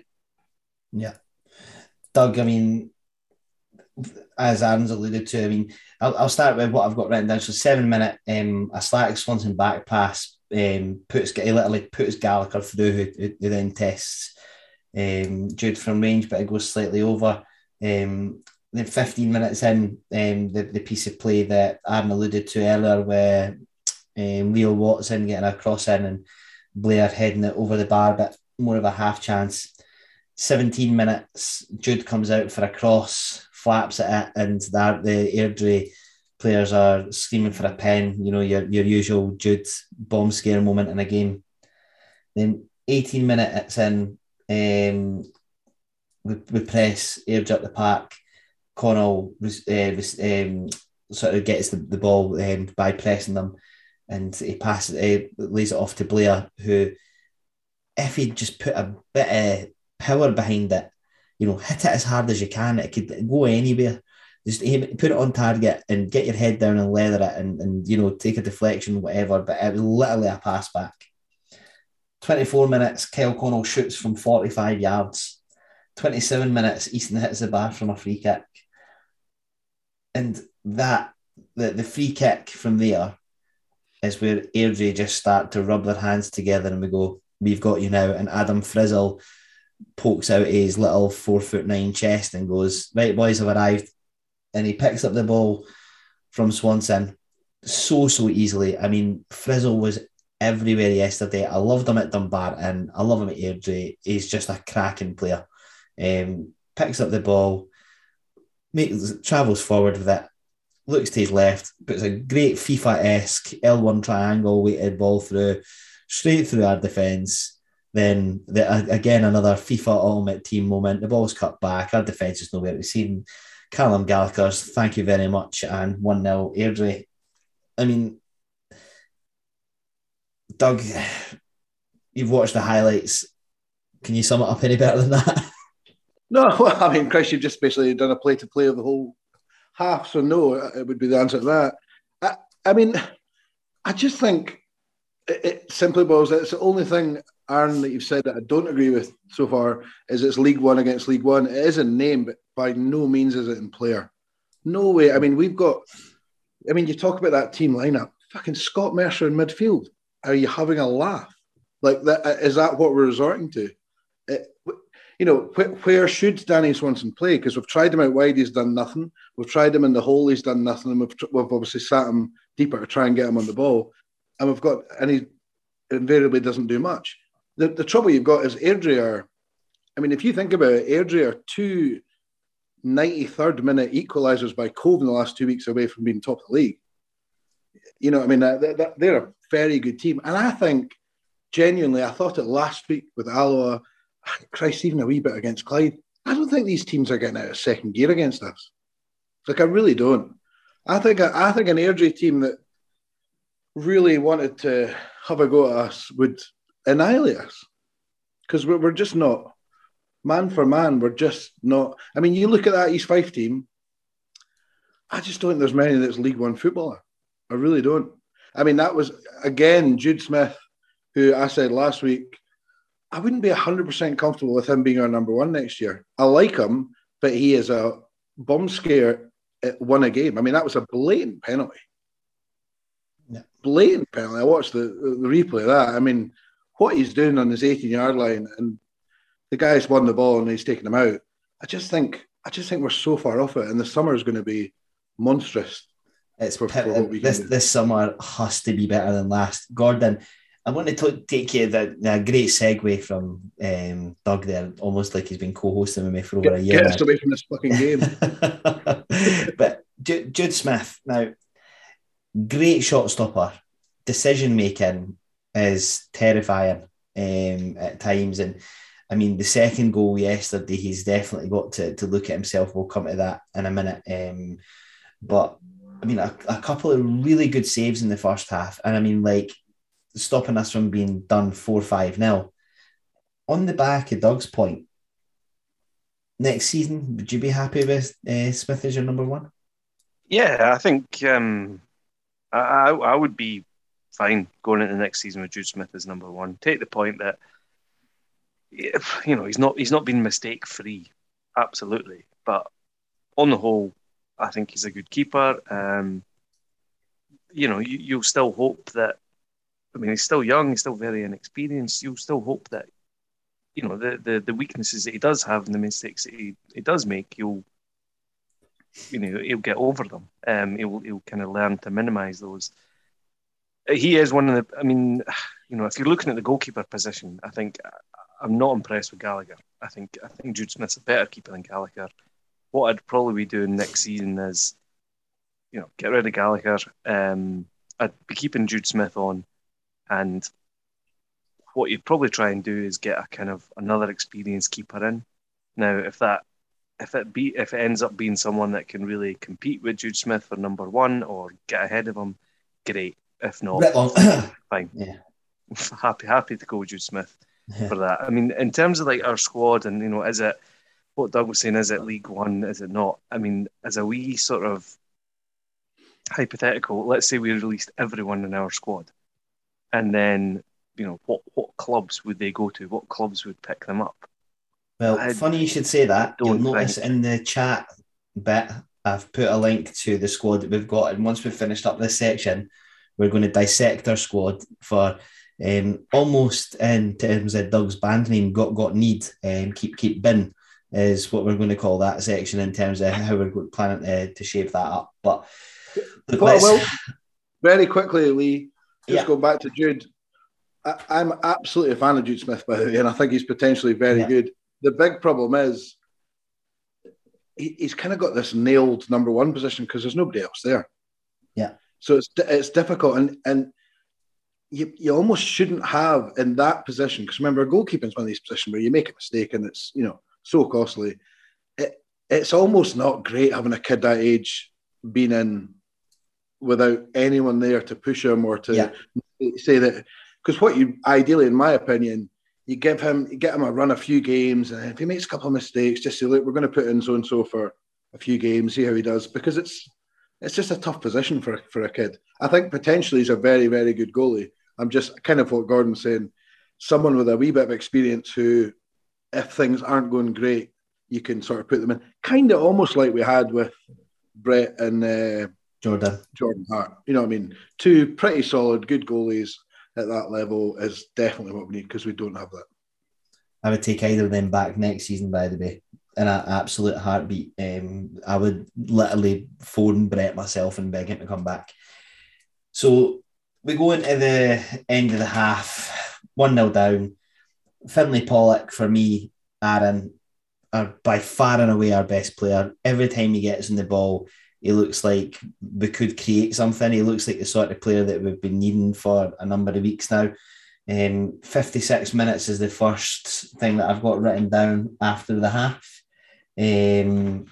Yeah. Doug, I mean, as Aaron's alluded to, I mean, I'll, I'll start with what I've got written down. So seven minute, um, a slack Swanson back pass, um, puts he literally puts Gallagher through, who, who then tests um, Jude from range, but it goes slightly over. Um, then 15 minutes in, um, the, the piece of play that Aaron alluded to earlier, where um, Leo Watson getting a cross in and Blair heading it over the bar, but more of a half chance. 17 minutes, Jude comes out for a cross, flaps at it, and that the Airdrie players are screaming for a pen, you know, your, your usual Jude bomb scare moment in a game. Then 18 minutes in, um, we, we press Airdrie up the park. Connell uh, um, sort of gets the, the ball um, by pressing them. and he passes it, lays it off to Blair, who, if he'd just put a bit of power behind it, you know, hit it as hard as you can, it could go anywhere. Just aim, put it on target and get your head down and leather it and, and you know, take a deflection, whatever. But it was literally a pass back. 24 minutes, Kyle Connell shoots from 45 yards. 27 minutes, Easton hits the bar from a free kick. And that, the, the free kick from there is where Airdrie just start to rub their hands together and we go, we've got you now. And Adam Frizzell pokes out his little four foot nine chest and goes, right, boys have arrived. And he picks up the ball from Swanson so, so easily. I mean, Frizzell was everywhere yesterday. I loved him at Dunbar and I love him at Airdrie. He's just a cracking player. Um, picks up the ball, makes, travels forward with it, looks to his left, puts a great FIFA esque L1 triangle weighted ball through, straight through our defence. Then the, again another FIFA Ultimate Team moment. The ball's cut back. Our defence is nowhere to be seen. Calum Gallagher's thank you very much and one 0 Airdrie. I mean, Doug, you've watched the highlights. Can you sum it up any better than that? No, well, I mean, Chris, you've just basically done a play to play of the whole half, so no, uh, it would be the answer to that. I, I mean, I just think it, it simply boils. It's the only thing, Aaron, that you've said that I don't agree with so far is it's League One against League One. It is in name, but by no means is it in player. No way. I mean, we've got. I mean, you talk about that team lineup. Fucking Scott Mercer in midfield. Are you having a laugh? Like that? Uh, is that what we're resorting to? It, you know, wh- where should Danny Swanson play? Because we've tried him out wide, he's done nothing. We've tried him in the hole, he's done nothing. And we've, we've obviously sat him deeper to try and get him on the ball. And we've got, and he invariably doesn't do much. The, the trouble you've got is Airdrie I mean, if you think about it, Airdrie are two 93rd minute equalisers by Cove in the last two weeks away from being top of the league. You know, I mean, they're, a very good team. And I think, genuinely, I thought it last week with Alloa ah, Christ, even a wee bit against Clyde. I don't think these teams are getting out of second gear against us. Like I really don't. I think I think an Airdrie team that really wanted to have a go at us would annihilate us because we're, we're just not man for man. We're just not. I mean, you look at that East Fife team. I just don't think there's many that's League One footballer. I really don't. I mean, that was again Jude Smith, who I said last week I wouldn't be 100% comfortable with him being our number one next year. I like him, but he is a bomb scare at one a game. I mean, that was a blatant penalty. Yeah. Blatant penalty. I watched the, the replay of that. I mean, what he's doing on his 18 yard line and the guy's won the ball and he's taken him out. I just think I just think we're so far off it, and the summer is going to be monstrous. It's for, for this this summer has to be better than last. Gordon, I want to take you the, the great segue from um, Doug there, almost like he's been co-hosting with me for over get, a year. Get us away from this fucking game. but Jude, Jude Smith now, great shot stopper. Decision making is terrifying um, at times, and I mean the second goal yesterday, he's definitely got to, to look at himself. We'll come to that in a minute. Um, but I mean, a, a couple of really good saves in the first half, and I mean, like stopping us from being done 4 5 0. On the back of Doug's point, next season, would you be happy with uh, Smith as your number one? Yeah, I think um, I, I would be fine going into the next season with Jude Smith as number one. Take the point that you know he's not he's not been mistake free, absolutely, but on the whole, I think he's a good keeper. Um, you know, you, you'll still hope that I mean, he's still young, he's still very inexperienced. You'll still hope that, you know, the, the, the weaknesses that he does have and the mistakes that he, he does make, you'll, you know, he'll get over them. Um, he'll, he'll kind of learn to minimize those. He is one of the, I mean, you know, if you're looking at the goalkeeper position, I think I'm not impressed with Gallagher. I think I think Jude Smith's a better keeper than Gallagher. What I'd probably be doing next season is, you know, get rid of Gallagher. Um, I'd be keeping Jude Smith on and what you'd probably try and do is get a kind of another experienced keeper in. Now, if that if it be if it ends up being someone that can really compete with Jude Smith for number one or get ahead of him, great. If not, fine. Yeah. happy happy to go with Jude Smith Yeah. for that. I mean, in terms of like our squad, and you know, is it what Doug was saying? Is it League One? Is it not? I mean, as a wee sort of hypothetical, let's say we released everyone in our squad, and then you know, what what clubs would they go to? What clubs would pick them up? Well, I funny you should say that. You'll notice think- in the chat bit, I've put a link to the squad that we've got. And once we've finished up this section, we're going to dissect our squad for um, almost in terms of Doug's band name, Got Got Need, um, Keep Keep Bin is what we're going to call that section in terms of how we're planning to, to shape that up. But look, Well, well, very quickly, Lee, just Yeah. go back to Jude. I, I'm absolutely a fan of Jude Smith, by the way, and I think he's potentially very Yeah. good. The big problem is he, he's kind of got this nailed number one position because there's nobody else there. So it's it's difficult, and and you, you almost shouldn't have in that position because remember, goalkeeping is one of these positions where you make a mistake and it's you know so costly. It, it's almost not great having a kid that age being in without anyone there to push him or to Yeah. say that because what you ideally, in my opinion, you give him you get him a run a few games, and if he makes a couple of mistakes, just say, look, we're going to put in so and so for a few games, see how he does, because it's it's just a tough position for for a kid. I think potentially he's a very very good goalie. I'm just kind of what Gordon's saying, someone with a wee bit of experience who, if things aren't going great, you can sort of put them in, kind of almost like we had with Brett and. Uh, Jordan. Jordan Hart. You know what I mean? Two pretty solid, good goalies at that level is definitely what we need because we don't have that. I would take either of them back next season, by the way, in an absolute heartbeat. Um, I would literally phone Brett myself and beg him to come back. So we go into the end of the half, 1 0 down. Finlay Pollock, for me, Aaron, are by far and away our best player. Every time he gets in the ball, he looks like we could create something. He looks like the sort of player that we've been needing for a number of weeks now. Um, 56 minutes is the first thing that I've got written down after the half. Um,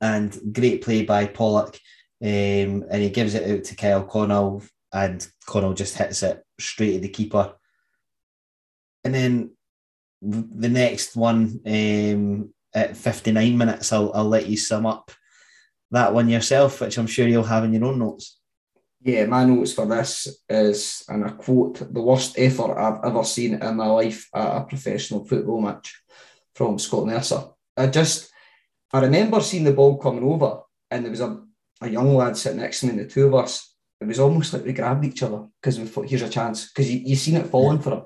and great play by Pollock. Um, and he gives it out to Kyle Connell, and Connell just hits it straight at the keeper. And then the next one um, at 59 minutes, I'll, I'll let you sum up that one yourself, which I'm sure you'll have in your own notes. Yeah, my notes for this is, and I quote, the worst effort I've ever seen in my life at a professional football match from Scott Mercer. I just, I remember seeing the ball coming over, and there was a, a young lad sitting next to me, and the two of us, it was almost like we grabbed each other because we thought, here's a chance, because you, you seen it falling for him.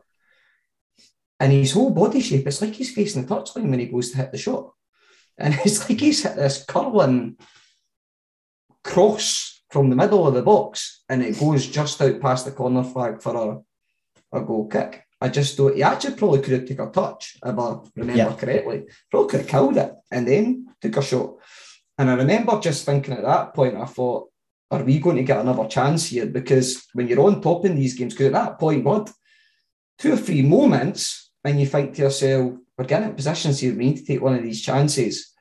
And his whole body shape, it's like he's facing the touchline when he goes to hit the shot. And it's like he's hit this curling cross from the middle of the box and it goes just out past the corner flag for a, a goal kick. I just thought he actually probably could have taken a touch, if I remember Yeah. correctly. Probably could have killed it and then took a shot. And I remember just thinking at that point, I thought, are we going to get another chance here? Because when you're on top in these games, because at that point, what two or three moments, and you think to yourself, we're getting in positions here, we need to take one of these chances.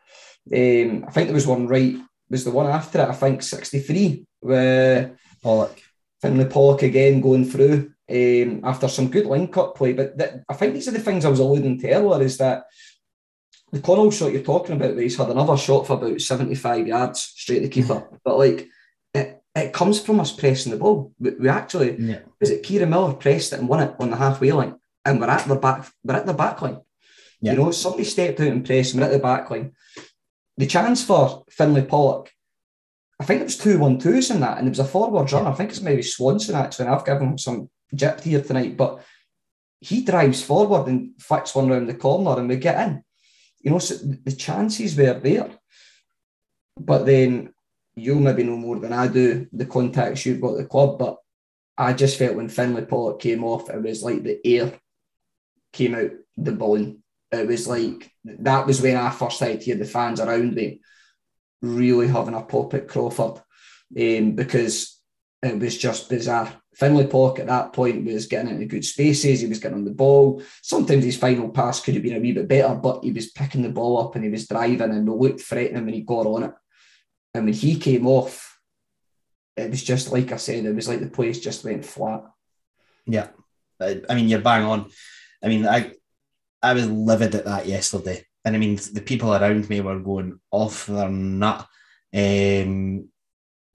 Um, I think there was one right, was the one after it, I think 63, where Pollock. Finlay Pollock again going through um, after some good link up play. But th- I think these are the things I was alluding to earlier is that the Connell shot you're talking about, where he's had another shot for about 75 yards straight to the keeper. but like, it, it comes from us pressing the ball. We, we actually, Yeah. is it Kieran Miller pressed it and won it on the halfway line, and we're at the back, we're at the back line. Yeah. You know, somebody stepped out and pressed, and we're at the back line. The chance for Finlay Pollock, I think it was two one twos in that, and it was a forward run. I think it's maybe Swanson actually, and I've given him some gypped here tonight, but he drives forward and flicks one round the corner, and we get in. You know, so the chances were there, but then you'll maybe know more than I do the contacts you've got at the club, but I just felt when Finlay Pollock came off, it was like the air came out the balloon. It was like that was when I first started to hear the fans around me really having a pop at Crawford um, because it was just bizarre. Finlay Pollock at that point was getting into good spaces, he was getting on the ball. Sometimes his final pass could have been a wee bit better, but he was picking the ball up and he was driving and looked threatening when he got on it. And when he came off, it was just like I said, it was like the place just went flat. Yeah, I, I mean you're bang on. I mean I I was livid at that yesterday, and I mean the people around me were going off their nut, um,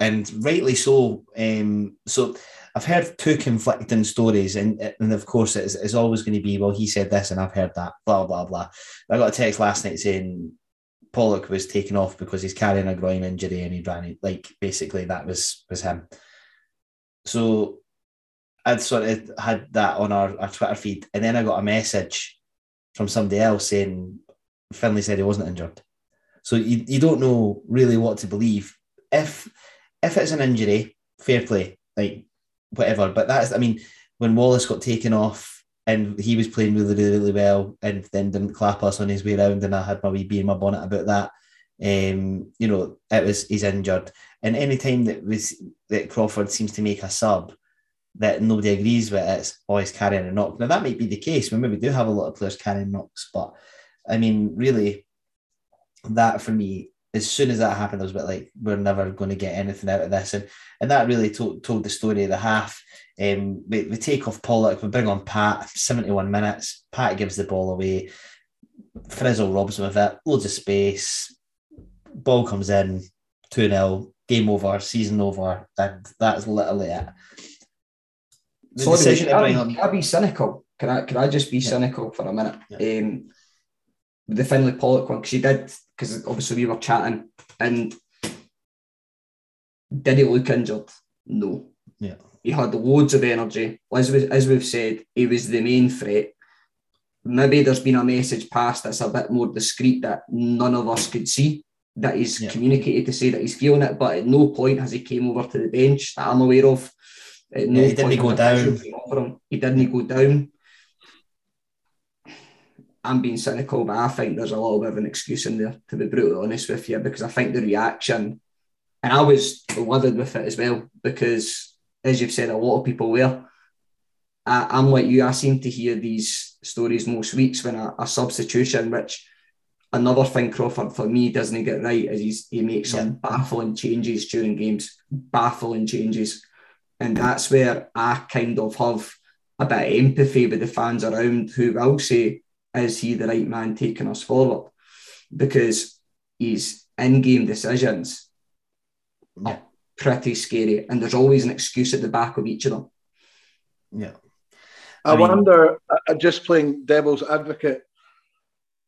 and rightly so. Um, so I've heard two conflicting stories, and and of course it's, it's always going to be well he said this and I've heard that blah blah blah. I got a text last night saying Pollock was taken off because he's carrying a groin injury and he ran it. Like basically that was was him. So I'd sort of had that on our, our Twitter feed, and then I got a message from somebody else saying Finlay said he wasn't injured. So you, you don't know really what to believe. If if it's an injury, fair play. Like whatever. But that's, I mean, when Wallace got taken off and he was playing really, really, really well and then didn't clap us on his way around, and I had my wee bee in my bonnet about that. Um, you know, it was he's injured. And any time that was that Crawford seems to make a sub that nobody agrees with, it's always oh, carrying a knock. Now that might be the case. We maybe do have a lot of players carrying knocks, but I mean, really, that for me as soon as that happened, I was a bit like, we're never going to get anything out of this. And and that really told, told the story of the half. Um, we, we take off Pollock, we bring on Pat, 71 minutes. Pat gives the ball away. Frizzell robs him of it, loads of space. Ball comes in, 2 0, game over, season over. And that's literally it. The Sorry, decision can, I, on... can I be cynical? Can I, can I just be yeah. cynical for a minute? Yeah. Um, the Finlay Pollock one, because he did because obviously we were chatting and did he look injured? No. Yeah. He had loads of energy. As, we, as we've said, he was the main threat. Maybe there's been a message passed that's a bit more discreet that none of us could see that he's yeah. communicated to say that he's feeling it, but at no point has he came over to the bench that I'm aware of. At no yeah, he didn't go down. He didn't go down. I'm being cynical, but I think there's a little bit of an excuse in there, to be brutally honest with you, because I think the reaction, and I was livid with it as well, because as you've said, a lot of people were. I, am like you, I seem to hear these stories most weeks when a, a, substitution, which another thing Crawford for me doesn't get right is he's, he makes some baffling changes during games, baffling changes. And that's where I kind of have a bit of empathy with the fans around who will say, is he the right man taking us forward? Because his in-game decisions yeah. are pretty scary, and there's always an excuse at the back of each of them. Yeah. I, I mean, wonder, uh, just playing devil's advocate,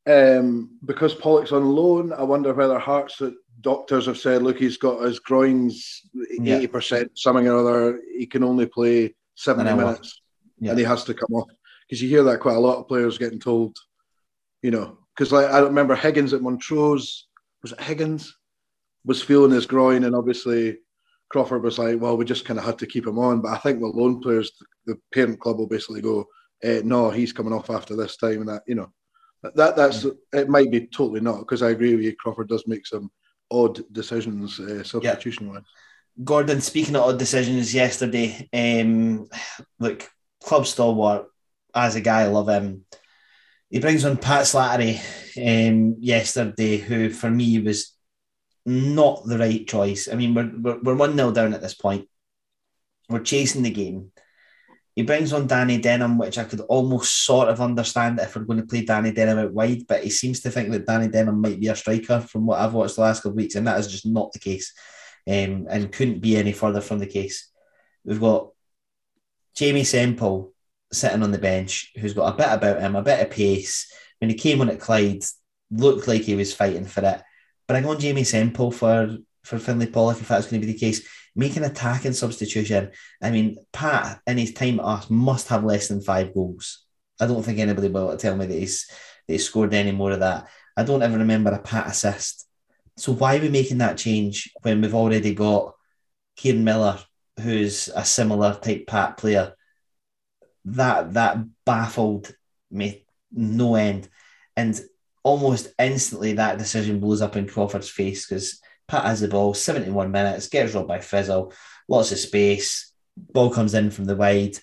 um, because Pollock's on loan, I wonder whether Hearts that doctors have said, look, he's got his groins eighty yeah. percent, something or other. He can only play seventy minutes, yeah. and he has to come off because you hear that quite a lot of players getting told, you know, because like I remember Higgins at Montrose, was it Higgins, was feeling his groin, and obviously Crawford was like, well, we just kind of had to keep him on. But I think the loan players, the parent club will basically go, eh, no, he's coming off after this time, and that you know, that that's it might be totally not because I agree with you. Crawford does make some odd decisions uh, substitution wise. Gordon, speaking of odd decisions yesterday, um, look, club stalwart as a guy, I love him. He brings on Pat Slattery um, yesterday, who for me was not the right choice. I mean, we're, we're, we're 1 0 down at this point. We're chasing the game. He brings on Danny Denham, which I could almost sort of understand if we're going to play Danny Denham out wide, but he seems to think that Danny Denham might be a striker from what I've watched the last couple of weeks, and that is just not the case um, and couldn't be any further from the case. We've got Jamie Semple, sitting on the bench who's got a bit about him, a bit of pace. When he came on at Clyde, looked like he was fighting for it. Bring on Jamie Semple for for Finlay Pollock if that's going to be the case. Make an attacking substitution. I mean, Pat in his time at us must have less than five goals. I don't think anybody will tell me that he's that he's scored any more of that. I don't ever remember a Pat assist. So why are we making that change when we've already got Kieran Miller, who's a similar type Pat player, that that baffled me no end. And almost instantly that decision blows up in Crawford's face because Pat has the ball, 71 minutes, gets robbed by Frizzell, lots of space, ball comes in from the wide,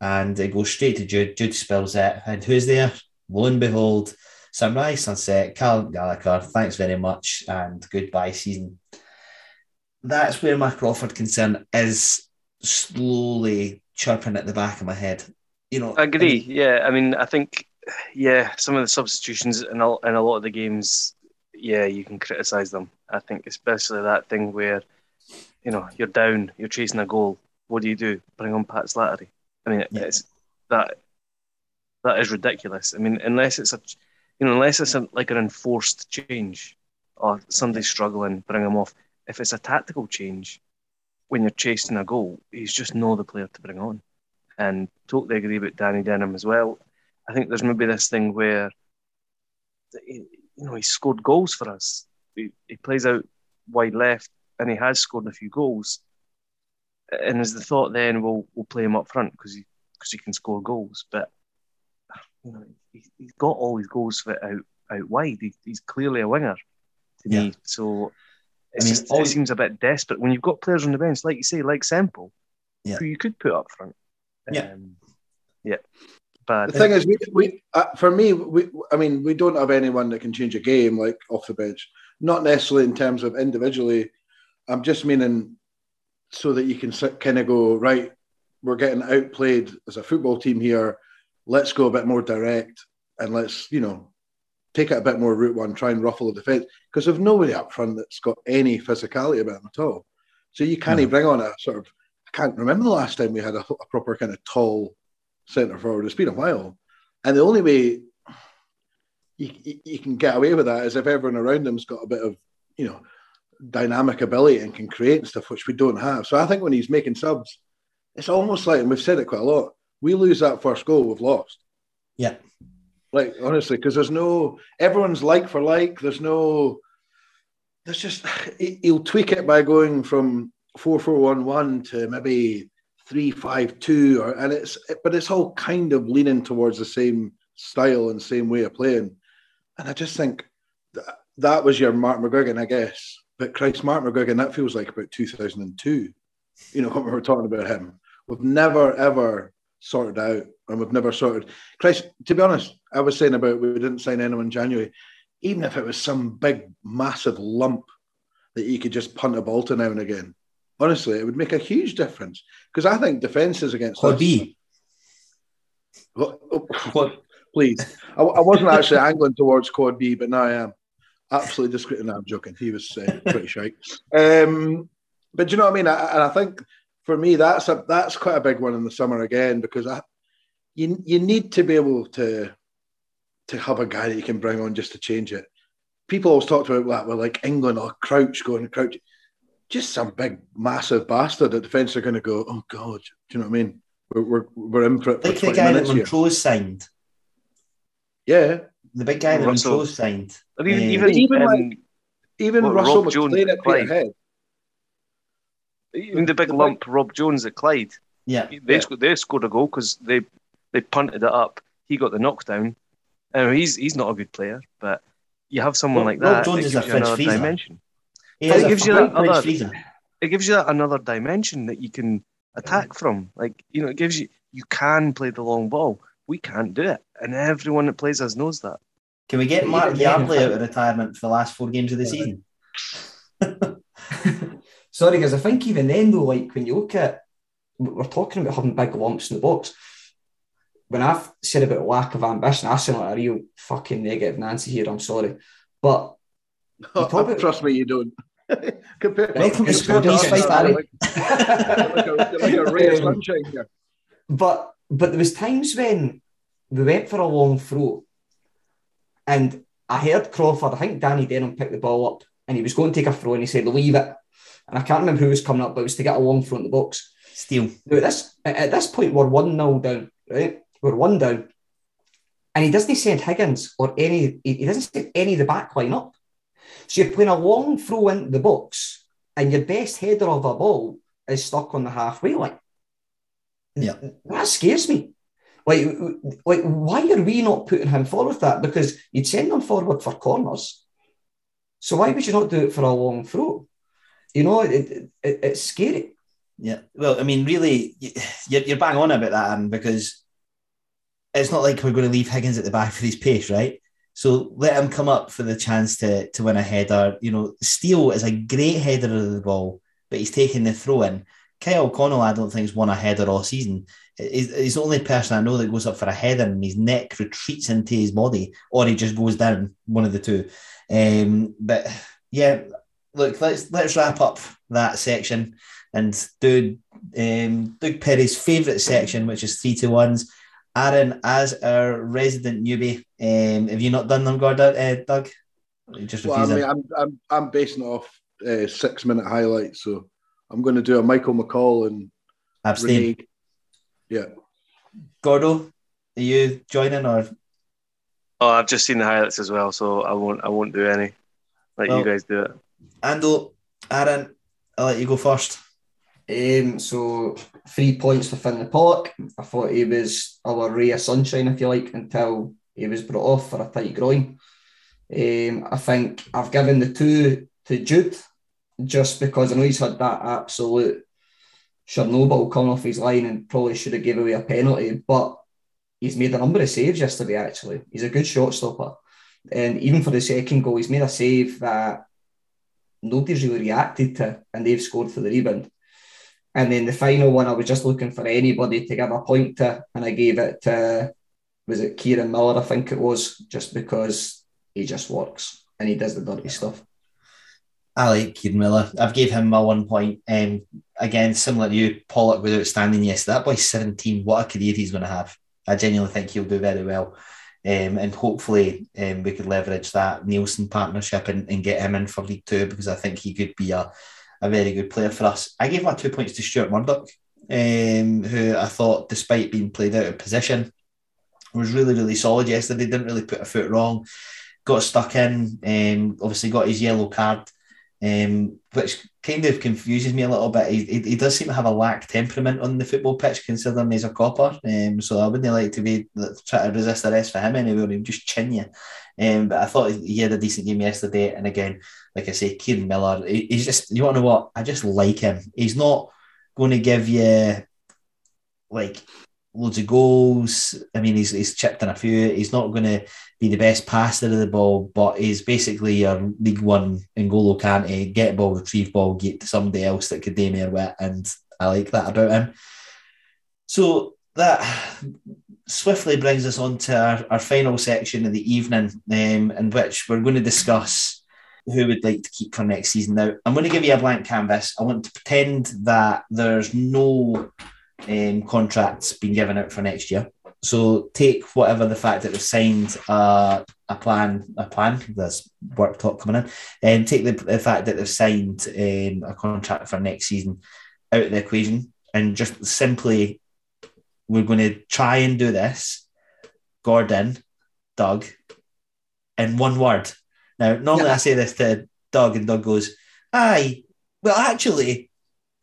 and it goes straight to Jude. Jude spills it. And who's there? Lo and behold, sunrise, sunset, Carl Gallagher, thanks very much, and goodbye season. that's where my Crawford concern is slowly chirping at the back of my head. You know, I agree. Yeah, I mean, I think, yeah, some of the substitutions in a, in a lot of the games, yeah, you can criticise them. I think especially that thing where, you know, you're down, you're chasing a goal. What do you do? Bring on Pat Slattery. I mean, Yeah. it's that that is ridiculous. I mean, unless it's a, you know, unless it's a, like an enforced change, or somebody's struggling, bring them off. If it's a tactical change, when you're chasing a goal, he's just not the player to bring on. And totally agree with Danny Denham as well. I think there's maybe this thing where, you know, he scored goals for us. He, he plays out wide left, and he has scored a few goals. And is the thought then we'll we'll play him up front because he because he can score goals, but you know he, he's got all his goals for out out wide. He, he's clearly a winger to Yeah. me. So it's I mean, just, all- it seems a bit desperate when you've got players on the bench, like you say, like Semple, Yeah. who you could put up front. Yeah. Um, yeah. Bad. The thing is, we, we uh, for me, we, I mean, we don't have anyone that can change a game like off the bench. Not necessarily in terms of individually. I'm just meaning so that you can kind of go right. We're getting outplayed as a football team here. Let's go a bit more direct and let's you know take it a bit more route one. Try and ruffle the defence because there's nobody up front that's got any physicality about them at all. So you can't No. bring on a sort of. I can't remember the last time we had a, a proper kind of tall centre forward. It's been a while. And the only way you, you, you can get away with that is if everyone around them's got a bit of, you know, dynamic ability and can create stuff, which we don't have. So I think when he's making subs, it's almost like, and we've said it quite a lot, we lose that first goal, we've lost. Yeah. Like, honestly, because there's no, everyone's like for like, there's no, there's just, he- he'll tweak it by going from 4 4 1 1 to maybe three five two, or and it's but it's all kind of leaning towards the same style and same way of playing. And I just think that, that was your Mark McGuigan, I guess. But Christ, Mark McGuigan, that feels like about 2002. You know, when we were talking about him. We've never, ever sorted out, and we've never sorted. Christ, to be honest, I was saying about we didn't sign anyone in January. Even if it was some big, massive lump that you could just punt a ball to now and again, honestly, it would make a huge difference. Because I think defences against Quad us- B. Oh, please. I, I wasn't actually angling towards Quad B, but now I am. Absolutely discreet. No, I'm joking. He was uh, pretty shite. Um, but do you know what I mean? I, and I think for me, that's a that's quite a big one in the summer again because I, you you need to be able to to have a guy that you can bring on just to change it. People always talked about that with like England or Crouch going Crouch. Just some big massive bastard that defence are going to go. Oh God, do you know what I mean? We're we're, we're in for it for like the 20 guy that minutes here. Montrose signed. Yeah, The big guy that Russell. Montrose signed. Or even, Uh, even, even um, like- even Well, Russell Rob was Jones playing at it Peter Clyde. Head. even the big the lump Rob Jones at Clyde. Yeah. They, Yeah. scored, they scored a goal because they they punted it up. He got the knockdown. And he's he's not a good player, but you have someone Rob- like Rob that. Jones it is a gives you fridge another freezer. dimension. He But is it a gives you that fridge other- freezer. It gives you that another dimension that you can attack from. Like you know, it gives you you can play the long ball. We can't do it, and everyone that plays us knows that. Can we get Mark even Yardley out of retirement for the last four games of the season? Sorry, guys. I think even then, though, like when you look at, we're talking about having big lumps in the box. When I've said about lack of ambition, I sound like a real fucking negative Nancy here. I'm sorry, but talk about- Trust me, you don't. Compare- Welcome to compare Scotty's us, Fight, Barry. like, like a, ray of Um, sunshine here. but but there was times when we went for a long throw, and I heard Crawford. I think Danny Denham picked the ball up, and he was going to take a throw, and he said, "Leave it." And I can't remember who was coming up, but it was to get a long throw in the box. Steele. Now, at this at at this point, we're one 0 down, right? We're one down, and he doesn't send Higgins or any. He doesn't send any of the back line up. So you're playing a long throw into the box, and your best header of a ball is stuck on the halfway line. Yeah. that scares me. Like, like, why are we not putting him forward for that? Because you'd send him forward for corners. So why would you not do it for a long throw? You know, it, it, it- it's scary. Yeah. Well, I mean, really, you're, you're bang on about that, Aaron, because it's not like we're going to leave Higgins at the back for his pace, right? So let him come up for the chance to to win a header. You know, Steele is a great header of the ball, but he's taking the throw in. Kyle Connell, I don't think, has won a header all season. He's, he's the only person I know that goes up for a header and his neck retreats into his body, or he just goes down, one of the two. Um, but yeah, look, let's let's wrap up that section and do um, Doug Perry's favourite section, which is three to ones. Aaron, as our resident newbie, um, have you not done them, Gordon, uh, Doug? Just Well, I mean, I'm, I'm, I'm basing it off uh, six minute highlights, so I'm going to do a Michael McCall and Abstain. Renee. Yeah. Gordo, are you joining or Oh, I've just seen the highlights as well, so I won't. I won't do any. Let Well- you guys do it. Ando? Aaron, I'll let you go first. Um, so three points for the Pollock. I thought he was our ray of sunshine, if you like, until he was brought off for a tight groin. Um, I think I've given the two to Jude just because I know he's had that absolute Chernobyl coming off his line and probably should have gave away a penalty, but he's made a number of saves yesterday. Actually, he's a good shot stopper, and even for the second goal, he's made a save that nobody's really reacted to, and they've scored for the rebound. And then the final one, I was just looking for anybody to give a point to, and I gave it to, was it Kieran Miller? I think it was, just because he just works and he does the dirty stuff. I like Kieran Miller. I've gave him my one point. Um, again, similar to you, Pollock was outstanding yesterday. That boy's 17. What a career he's going to have. I genuinely think he'll do very well. Um, and hopefully um, we could leverage that Neilson partnership and, and get him in for League Two because I think he could be a, a very good player for us. I gave my two points to Stuart Murdoch, um, who I thought, despite being played out of position, was really, really solid yesterday. Didn't really put a foot wrong. Got stuck in, um, obviously got his yellow card um, which kind of confuses me a little bit. He, he, he does seem to have a lack temperament on the football pitch, considering he's a copper. Um, so I wouldn't like to be try to resist the rest for him anyway, he'd just chin you. Um, but I thought he had a decent game yesterday. And again, like I say, Kieran Miller, he, he's just, you want to know what? I just like him. He's not going to give you like loads of goals. I mean, he's, he's chipped in a few. He's not going to be the best passer of the ball, but he's basically your League One N'Golo Kante, get ball, retrieve ball, get to somebody else that could more with, and I like that about him. So that swiftly brings us on to our, our final section of the evening, um, in which we're going to discuss who would like to keep for next season. Now, I'm going to give you a blank canvas. I want to pretend that there's no um, contracts being given out for next year. So take whatever the fact that they've signed uh, a plan, a plan. There's work talk coming in, and take the, the fact that they've signed um, a contract for next season out of the equation, and just simply we're going to try and do this. Gordon, Doug, in one word. Now, normally I say this to Doug, and Doug goes, "Aye, well, actually."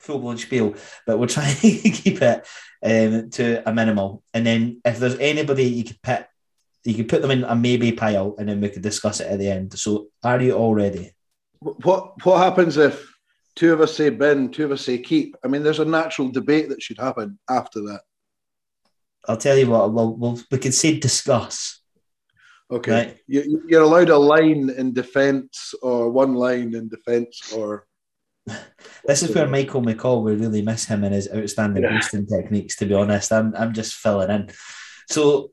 Full blown spiel, but we're trying to keep it um, to a minimal. And then if there's anybody you could put, you could put them in a maybe pile, and then we could discuss it at the end. So, are you all ready? What what happens if two of us say bin, two of us say keep? I mean, there's a natural debate that should happen after that. I'll tell you what. We'll, we'll we could say discuss. Okay, Right. you, you're allowed a line in defence or one line in defence or This is where Michael McCall we really miss him and his outstanding Yeah. boosting techniques. To be honest, I'm I'm just filling in. So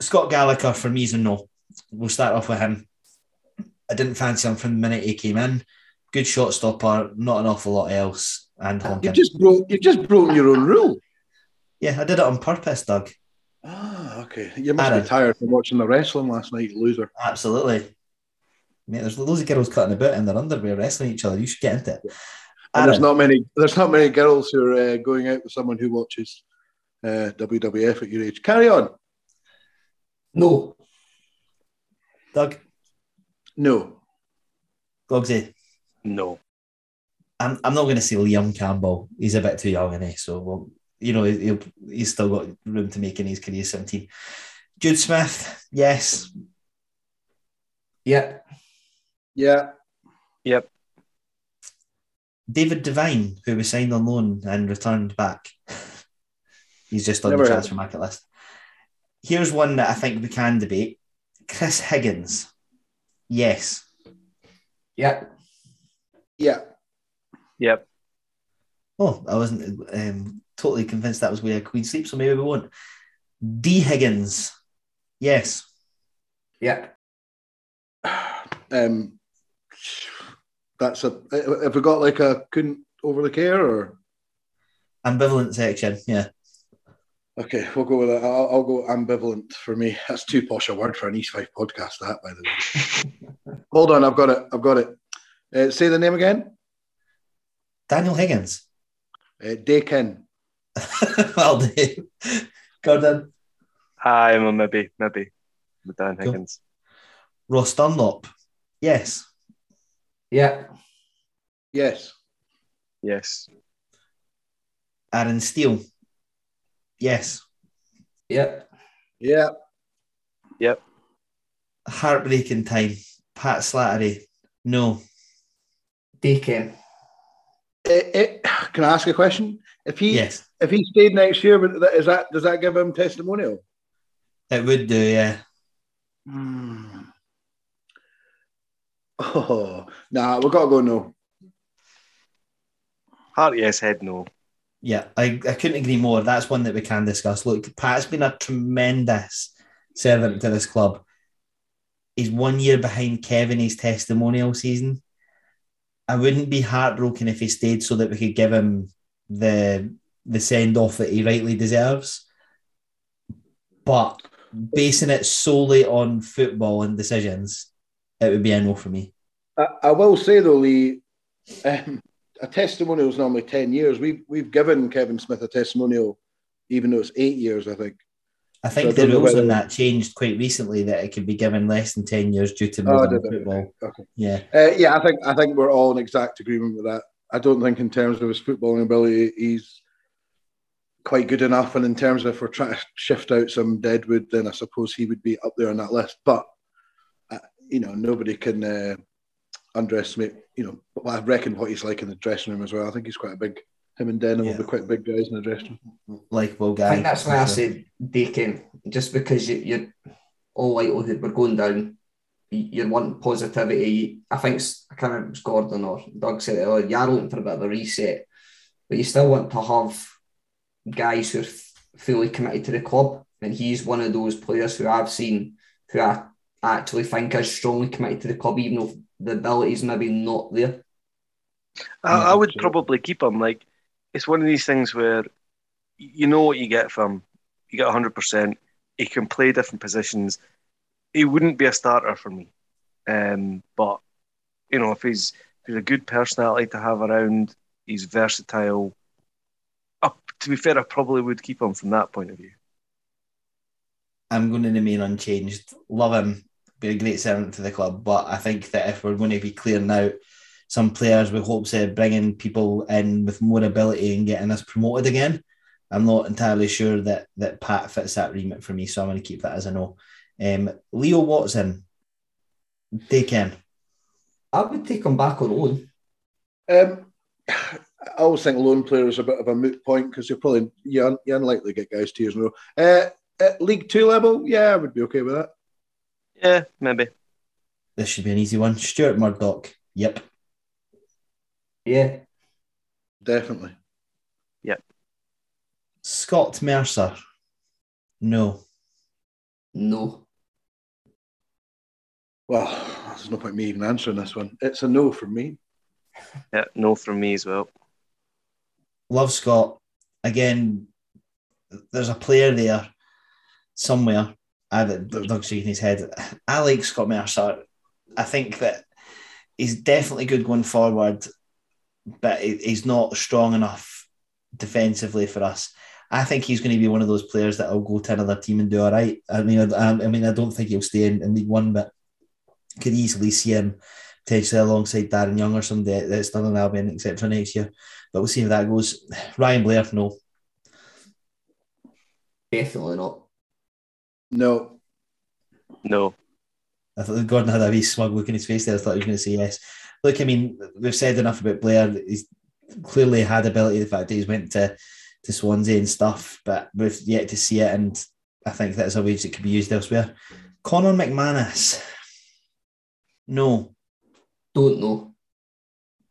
Scott Gallagher for me is a no. We'll start off with him. I didn't fancy him from the minute he came in. Good shot stopper, not an awful lot else, and you just broke you just broke your own rule. Yeah, I did it on purpose, Doug. Ah, okay. You must Aaron. be tired from watching the wrestling last night, loser. Absolutely. Mate, there's loads of girls cutting about in their underwear wrestling each other. You should get into it. And there's not many. There's not many girls who are uh, going out with someone who watches uh, WWF at your age. Carry on. No, Doug, No. Gogsy. No. I'm, I'm not going to say Liam Campbell. He's a bit too young, is So, well, you know, he'll, he's still got room to make in his career 17. Jude Smith, yes. yeah, Yeah. Yep. David Devine, who was signed on loan and returned back. He's just on Never the heard transfer market list. Here's one that I think we can debate. Chris Higgins. Yes. yeah, Yeah. Yep. Oh, I wasn't um, totally convinced that was where Queen sleep, so maybe we won't. D Higgins, yes. Yeah. Um, that's a. Have we got like a couldn't overly care or? Ambivalent section, yeah. Okay, we'll go with that. I'll, I'll go ambivalent for me. That's too posh a word for an East Fife podcast. That, by the way. Hold on, I've got it. I've got it. Uh, say the name again. Daniel Higgins. Uh, Dakin. well, Dave. Gordon. I'm a maybe, maybe with Dan Cool. Higgins. Ross Dunlop. Yes. Yeah. Yes. Yes. Aaron Steele. Yes. Yep. Yep. Yep. Heartbreaking time. Pat Slattery. No. Dakin. Eh, eh, can I ask a question? If he Yes. if he stayed next year, would that- is that does that give him testimonial? It would do, yeah. Hmm. Oh, nah, we've got to go no. Heart yes, head no. Yeah, I, I couldn't agree more. That's one that we can discuss. Look, Pat's been a tremendous servant to this club. He's one year behind Kevin his testimonial season. I wouldn't be heartbroken if he stayed so that we could give him the the send off that he rightly deserves. But basing it solely on football and decisions, it would be a no for me. I, I will say though, Lee, um, a testimonial is normally ten years. We've we've given Kevin Smith a testimonial, even though it's eight years. I think. I So think the don't rules on that changed quite recently that it could be given less than 10 years due to Oh, modern it? football. Okay. Yeah. Uh, yeah, I think I think we're all in exact agreement with that. I don't think in terms of his footballing ability, he's quite good enough. And in terms of if we're trying to shift out some Deadwood, then I suppose he would be up there on that list. But uh, you know, nobody can uh, underestimate. You know, I reckon what he's like in the dressing room as well. I think he's quite a big. Him and Denham Yeah. will be quite big guys in the dressing room. Likable I guy. I think that's why I said Deacon, just because you, you're all likelihood we're going down. You- You're wanting positivity. I think I was Gordon or Doug said it oh, earlier. You're looking for a bit of a reset, but you still want to have guys who are fully committed to the club. And he's one of those players who I've seen who I actually think is strongly committed to the club, even though the ability's maybe not there. I, I would probably keep him. Like it's one of these things where you know what you get from. You get hundred percent. He can play different positions. He wouldn't be a starter for me, um, but you know if he's if he's a good personality to have around, he's versatile. To be fair, I probably would keep him from that point of view. I'm going to remain unchanged. Love him. Be a great servant to the club. But I think that if we're going to be clearing out some players with hopes of bringing people in with more ability and getting us promoted again, I'm not entirely sure that that Pat fits that remit for me. So I'm going to keep that as a no. Um, Leo Watson, Dakin. I would take him back on loan. Um, I always think loan player is a bit of a moot point because you're probably you're, un- you're unlikely to get guys two years in a row. Uh, at League Two level, yeah, I would be okay with that. Yeah, maybe. This should be an easy one. Stuart Murdoch. Yep. Yeah. Definitely. Yep. Scott Mercer. No. No. Well, there's no point me even answering this one. It's a no from me. Yeah, no from me as well. love Scott. Again, there's a player there somewhere. I have Doug's shaking his head. I like Scott Mercer. I think that he's definitely good going forward, but he's not strong enough defensively for us. I think he's going to be one of those players that will go to another team and do all right. I mean, I, I mean, I don't think he'll stay in, in League One, but could easily see him potentially alongside Darren Young or somebody that's done an Albion, etc. next year. But we'll see how that goes. Ryan Blair, no. Definitely not. No. No. I thought Gordon had a wee smug look in his face there. I thought he was going to say yes. Look, I mean, we've said enough about Blair. He's clearly had ability. The fact that he's went to, to Swansea and stuff, but we've yet to see it. And I think that's a wage that could be used elsewhere. Conor McManus. No. Don't know.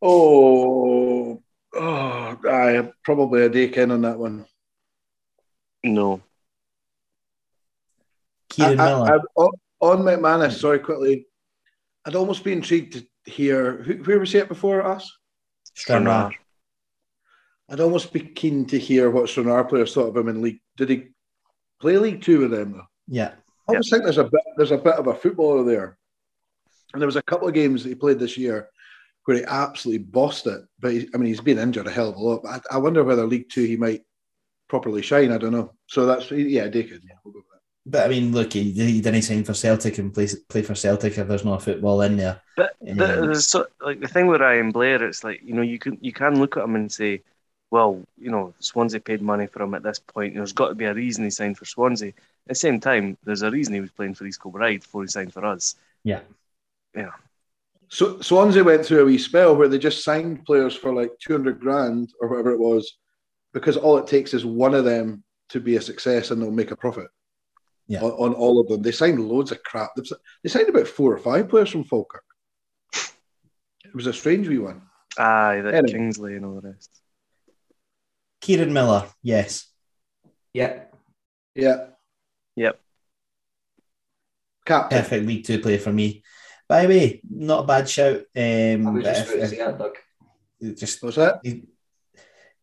Oh, Oh, I probably a Dakin on that one. No. Kieran I- I- Miller. I- on- on McManus, sorry, quickly. I'd almost be intrigued to hear who, where was he at before us? Stranraer. I'd almost be keen to hear what Stranraer players thought of him in League. Did he play League Two with them though? Yeah. I almost think there's a bit there's a bit of a footballer there. And there was a couple of games that he played this year where he absolutely bossed it. But he, I mean, he's been injured a hell of a lot. But I, I wonder whether League Two he might properly shine. I don't know. So that's yeah, Dakin. Yeah, we'll go with that. But I mean, look, he, he didn't sign for Celtic and play, play for Celtic if there's no football in there. But the, there's so, like the thing with Ryan Blair, it's like you know you can you can look at him and say, well, you know Swansea paid money for him at this point. There's got to be a reason he signed for Swansea. At the same time, there's a reason he was playing for East Kilbride before he signed for us. Yeah. Yeah. So Swansea went through a wee spell where they just signed players for like 200 grand or whatever it was, because all it takes is one of them to be a success and they'll make a profit. Yeah. On, on all of them, they signed loads of crap. They've They signed about four or five players from Falkirk. It was a strange wee one. Aye, that Anyway. Kingsley and all the rest. Kieran Miller, yes. Yep. Yeah, Yep. captain. Perfect League Two player for me. By the way, not a bad shout. I Um, was just if- about to if- say that, Doug. just What's that? he-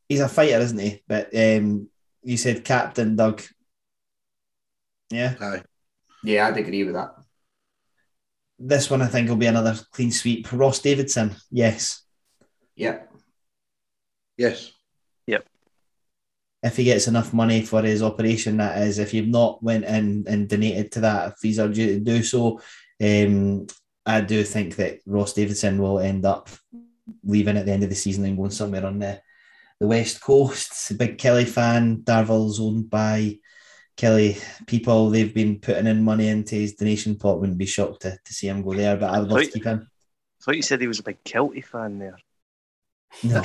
he's a fighter, isn't he? But um, you said captain, Doug. Yeah, Aye. Yeah, I'd agree with that. this one I think will be another clean sweep. Ross Davidson, yes. Yeah. Yes. Yep. If he gets enough money for his operation, that is. If you've not went in and donated to that, if he's are due to do so, um, I do think that Ross Davidson will end up leaving at the end of the season and going somewhere on the the west coast. Big Kelly fan. Darvel's owned by Kelly people. They've been putting in money into his donation pot. Wouldn't be shocked to, to see him go there, but I would love to keep him. I thought you said he was a big Kelty fan there. No.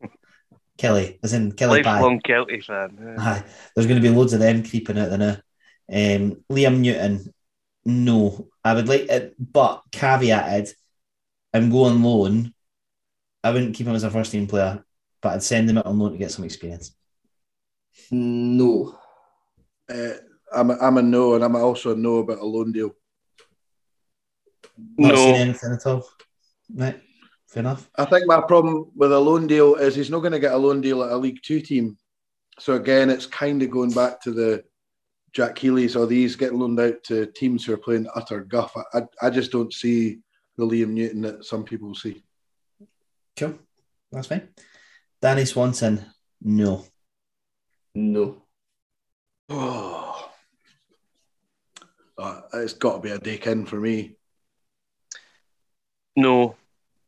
Kelly, as in Kelly. Lifelong Kelty fan. yeah. Aye, there's going to be loads of them creeping out there now. Um, Liam Newton, no, I would like it, but caveated, I'm going loan. I wouldn't keep him as a first team player, but I'd send him out on loan to get some experience. No. Uh, I'm, a, I'm a no, and I'm also a no about a loan deal. Not seen No, anything at all. Right, fair enough. I think my problem with a loan deal is he's not going to get a loan deal at a League Two team. So again, it's kind of going back to the Jack Healy's or these getting loaned out to teams who are playing utter guff. I, I, I just don't see the Liam Newton that some people see. Cool, that's fine. Danny Swanson, no. No. Oh, Uh, it's got to be a dick in for me. no.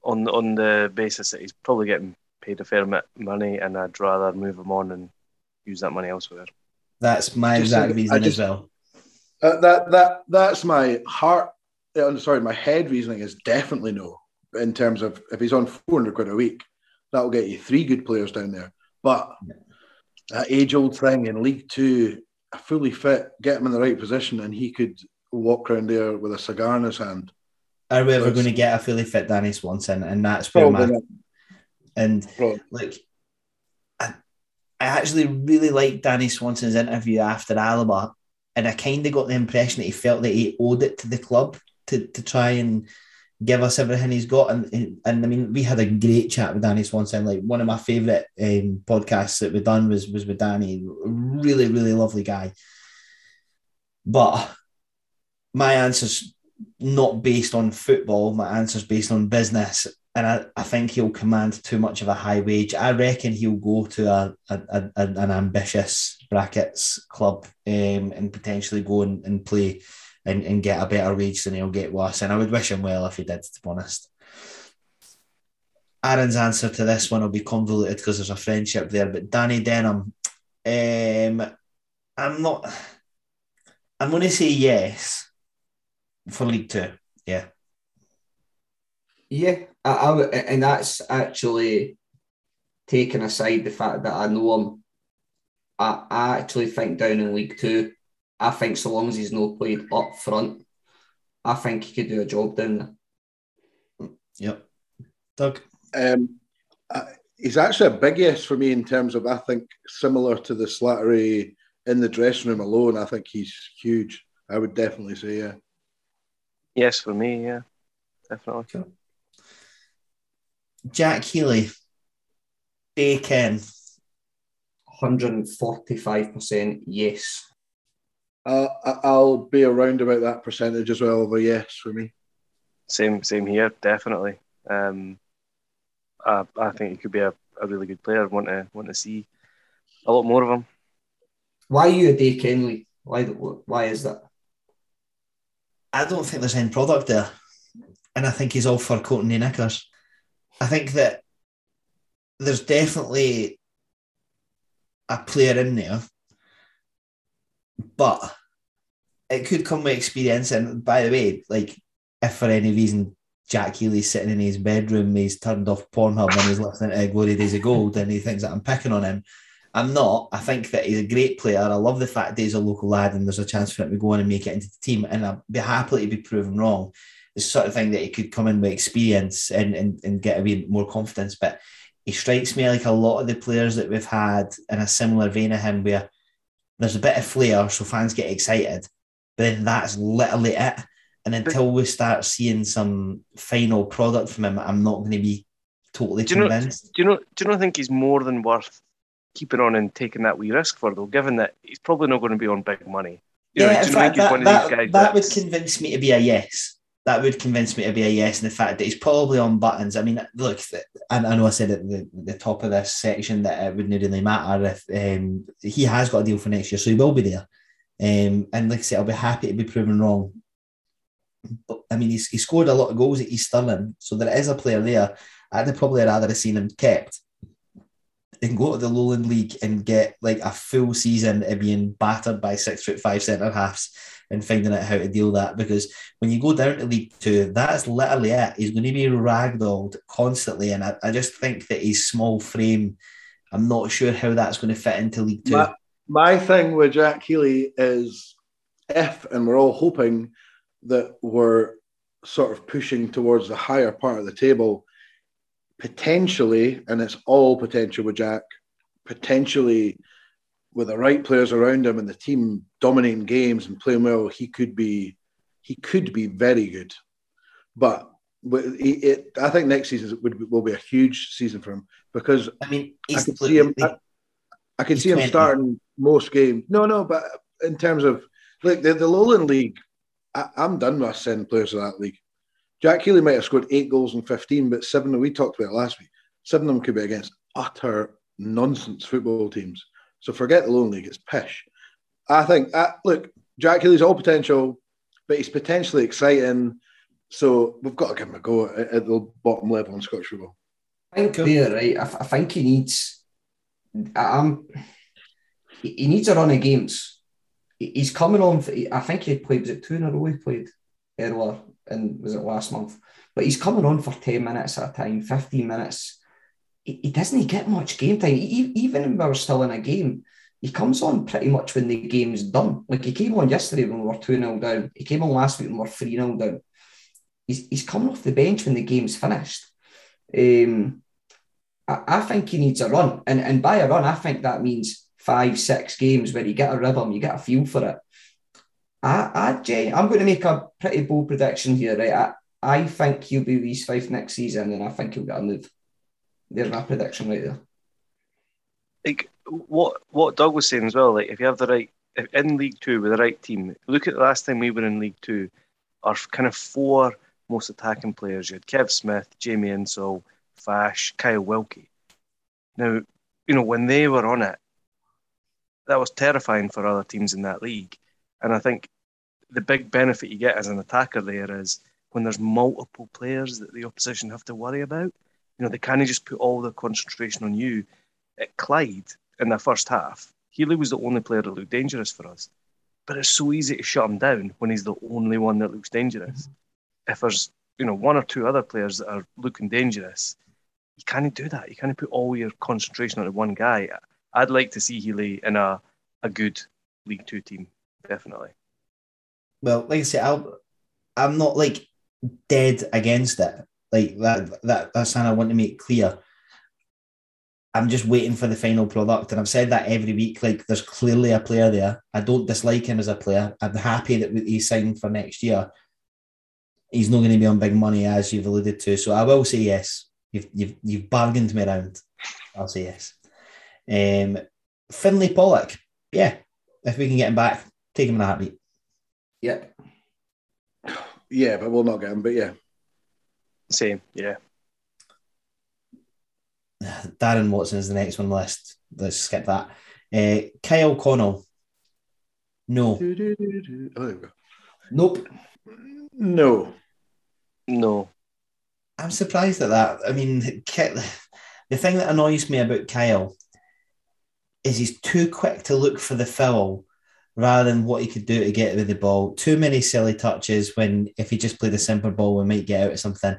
On on the basis that he's probably getting paid a fair bit of money, and I'd rather move him on and use that money elsewhere. That's my Just exact reason just- as well. Uh, that that that's my heart. uh, I'm sorry, my head reasoning is definitely no. In terms of if he's on 400 quid a week, that will get you three good players down there. But that age old thing in League Two, fully fit, get him in the right position, and he could walk around there with a cigar in his hand. Are we ever going to get a fully fit Danny Swanson? And that's where Probably my not. and Probably. like I actually really liked Danny Swanson's interview after Alloa, and I kind of got the impression that he felt that he owed it to the club to, to try and give us everything he's got. And, and and I mean, we had a great chat with Danny Swanson. Like one of my favourite um, podcasts that we've done was was with Danny. Really, really lovely guy. But my answer's not based on football. My answer's based on business and I, I think he'll command too much of a high wage. I reckon he'll go to a, a, a an ambitious brackets club um, and potentially go and, and play and, and get a better wage than he'll get us. And I would wish him well if he did, to be honest. Aaron's answer to this one will be convoluted because there's a friendship there. But Danny Denham, um, I'm not. I'm going to say yes for League Two. Yeah. Yeah, I, I and that's actually taking aside the fact that I know him. I, I actually think down in League Two, I think so long as he's not played up front, I think he could do a job down there. Yep. Doug. Um, uh, he's actually a big yes for me in terms of I think similar to the Slattery in the dressing room alone. I think he's huge. I would definitely say yeah. Yes, for me, yeah, definitely. Jack Healy, Bacon. 145% yes. Uh, I- I'll be around about that percentage as well of a yes for me. Same, same here, definitely. Um, I, I think he could be a, a really good player. Want to want to see a lot more of him. Why are you a Dave Kenley? Why, why is that? I don't think there's any product there. And I think he's all for coating the knickers. I think that there's definitely a player in there, but it could come with experience. And by the way, like if for any reason Jack Healy's sitting in his bedroom, he's turned off Pornhub and he's listening to Glory Days of Gold and he thinks that I'm picking on him. I'm not. I think that he's a great player. I love the fact that he's a local lad and there's a chance for him to go on and make it into the team. And I'd be happy to be proven wrong. The sort of thing that he could come in with experience and, and, and get a bit more confidence. But he strikes me like a lot of the players that we've had in a similar vein of him, where there's a bit of flair, so fans get excited, but then that's literally it. And until we start seeing some final product from him, I'm not going to be totally Do you know? convinced. Do you know? Do you not think he's more than worth keeping on and taking that wee risk for, though? Given that he's probably not going to be on big money. You yeah, do in you fact, that, that, guys that would convince me to be a yes. That would convince me to be a yes. And the fact that he's probably on buttons. I mean, look, I, I know I said at the, the top of this section that it wouldn't really matter if um, he has got a deal for next year, so he will be there. Um, and like I said, I'll be happy to be proven wrong. But I mean, he's, he scored a lot of goals at East Stirling, so there is a player there. I'd probably rather have seen him kept and go to the Lowland League and get like a full season of being battered by six foot five centre halves and finding out how to deal that. Because when you go down to League Two, that's literally it. He's going to be ragdolled constantly, and I, I just think that his small frame. I'm not sure how that's going to fit into League Two. My, my thing with Jack Healy is if, and we're all hoping that we're sort of pushing towards the higher part of the table, potentially, and it's all potential with Jack, potentially with the right players around him and the team dominating games and playing well, he could be he could be very good. But he, it, I think next season would will be a huge season for him because I mean, I can see him. I, I can see him starting most games. No, no, but in terms of like the, the Lowland League, I, I'm done with sending players to that league. Jack Healy might have scored eight goals in 15, but seven, that we talked about it last week, seven of them could be against utter nonsense football teams. So forget the Lowland League, it's pish. I think, uh, look, Jack Healy's all potential, but he's potentially exciting. So we've got to give him a go at, at the bottom level in Scottish football. I think there, right? I, I think he needs. I- I'm. He he needs a run of games. He- He's coming on. For, I think he played. Was it two in a row? He played earlier, and was it last month? But he's coming on for ten minutes at a time, fifteen minutes. He, he doesn't get much game time. E- even when we're still in a game, he comes on pretty much when the game's done. Like he came on yesterday when we were two 0 down. He came on last week when we were three 0 down. He's he's coming off the bench when the game's finished. Um, I, I think he needs a run. And, and by a run, I think that means five, six games where you get a rhythm, you get a feel for it. I, I, I'm going to make a pretty bold prediction here, right? I, I think he'll be East Fife next season, and I think he'll get a move. There's my prediction right there. like what what Doug was saying as well. Like if you have the right in League Two with the right team, look at the last time we were in League Two. Our kind of four most attacking players. You had Kev Smith, Jamie Insall, Fash, Kyle Wilkie. Now, you know when they were on it, that was terrifying for other teams in that league. And I think the big benefit you get as an attacker there is when there's multiple players that the opposition have to worry about. You know, they can't just put all the concentration on you at Clyde in the first half, Healy was the only player that looked dangerous for us. But it's so easy to shut him down when he's the only one that looks dangerous. Mm-hmm. If there's you know one or two other players that are looking dangerous, you can't do that. You can't put all your concentration on one guy. I'd like to see Healy in a, a good League Two team, definitely. well, like I say, I'll, I'm not like dead against it. Like that, that that's something I want to make clear. I'm just waiting for the final product. And I've said that every week. Like, there's clearly a player there. I don't dislike him as a player. I'm happy that he's signed for next year. He's not going to be on big money, as you've alluded to. So I will say yes. You've you've you've bargained me around. I'll say yes. Um, Finlay Pollock, yeah. If we can get him back, take him in a heartbeat. Yep. Yeah, but we'll not get him. But yeah, Same, yeah. Darren Watson is the next one on the list. Let's skip that. Uh, Kyle Connell. No. Oh, there we go. Nope. No, No. I'm surprised at that. I mean, the thing that annoys me about Kyle is he's too quick to look for the foul rather than what he could do to get with the ball. Too many silly touches when if he just played a simple ball, we might get out of something.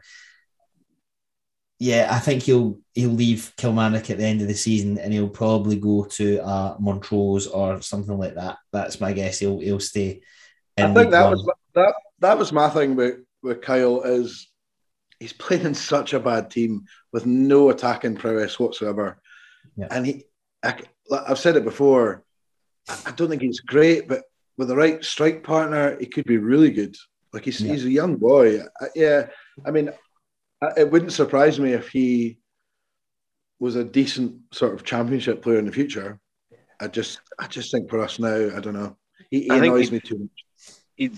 Yeah, I think he'll he'll leave Kilmarnock at the end of the season and he'll probably go to uh, Montrose or something like that. That's my guess. He'll he'll stay. in I think that One. was that that was my thing with with Kyle is he's playing in such a bad team with no attacking prowess whatsoever, Yeah. and he I, have said it before. I, don't think he's great, but with the right strike partner, he could be really good. Like he's Yeah. he's a young boy. I, yeah, I mean, it wouldn't surprise me if he was a decent sort of championship player in the future. I just I just think for us now, I don't know. He, he annoys me too much. He'd,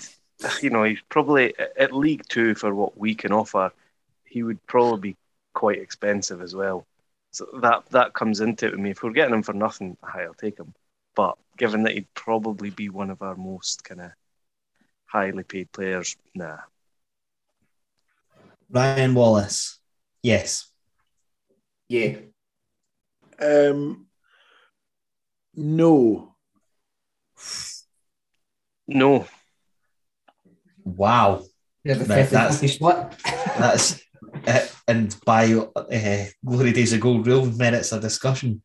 you know, he's probably at League Two for what we can offer. He would probably be quite expensive as well. So that that comes into it with me. If we're getting him for nothing, I'll take him. But given that he'd probably be one of our most kind of highly paid players, nah. Ryan Wallace. Yes. Yeah. Um, no, No, Wow. Yeah, a Right, 50 that's- 50 split. That's uh, and by uh, glory days ago, real minutes of discussion.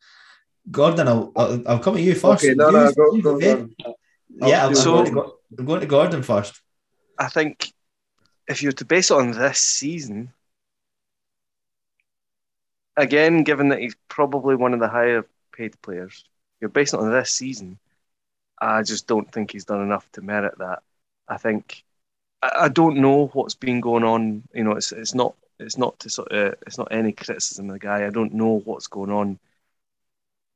Gordon, I'll, I'll, I'll come at you first. okay, no, You- no, go, you- go, go. Yeah, I'm, I'm So- going to go, I'm going to Gordon first. I think if you were to base it on this season, again, given that he's probably one of the higher paid players, you're basing it on this season. I just don't think he's done enough to merit that. I think I, don't know what's been going on. You know, it's it's not it's not to sort of it's not any criticism of the guy. I don't know what's going on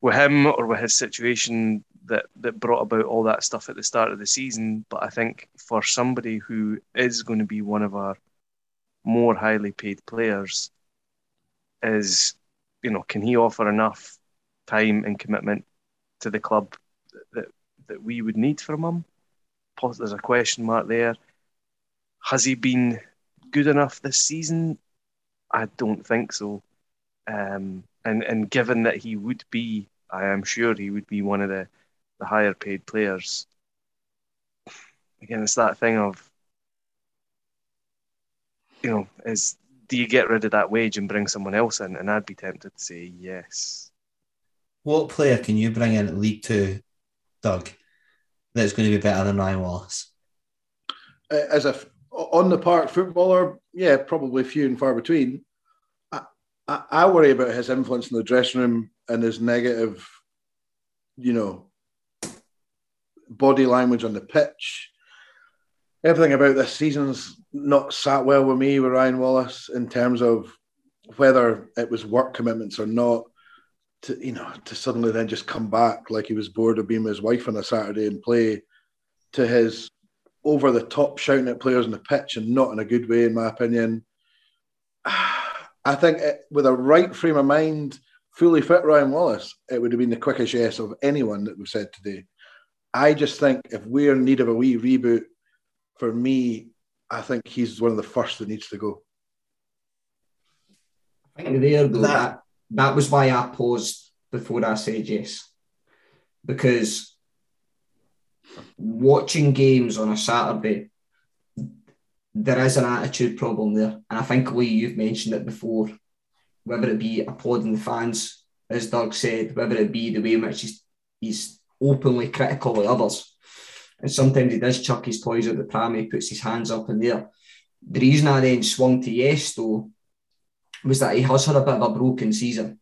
with him or with his situation that that brought about all that stuff at the start of the season. But I think for somebody who is going to be one of our more highly paid players, is you know, can he offer enough time and commitment to the club that that we would need from him? There's a question mark there. Has he been good enough this season? I don't think so. Um, and and given that he would be, I am sure he would be one of the, the higher paid players. Again, it's that thing of, you know, is do you get rid of that wage and bring someone else in? And I'd be tempted to say yes. What player can you bring in at League Two, Doug, that's going to be better than Ryan Wallace? Uh, As a on the park footballer, yeah, probably few and far between. I, I, I worry about his influence in the dressing room and his negative, you know, body language on the pitch. Everything about this season's not sat well with me with Ryan Wallace in terms of whether it was work commitments or not. To you know, to suddenly then just come back like he was bored of being with his wife on a Saturday and play to his over the top shouting at players on the pitch and not in a good way, in my opinion. I think it, with a right frame of mind, fully fit Ryan Wallace, it would have been the quickest yes of anyone that we've said today. I just think if we're in need of a wee reboot, for me, I think he's one of the first that needs to go. I think there though, That- that, that was why I paused before I said yes. Because watching games on a Saturday, there is an attitude problem there. And I think Lee, you've mentioned it before, whether it be applauding the fans, as Doug said, whether it be the way in which he's, he's openly critical of others. And sometimes he does chuck his toys at the pram, he puts his hands up in the air. The reason I then swung to yes, though, was that he has had a bit of a broken season.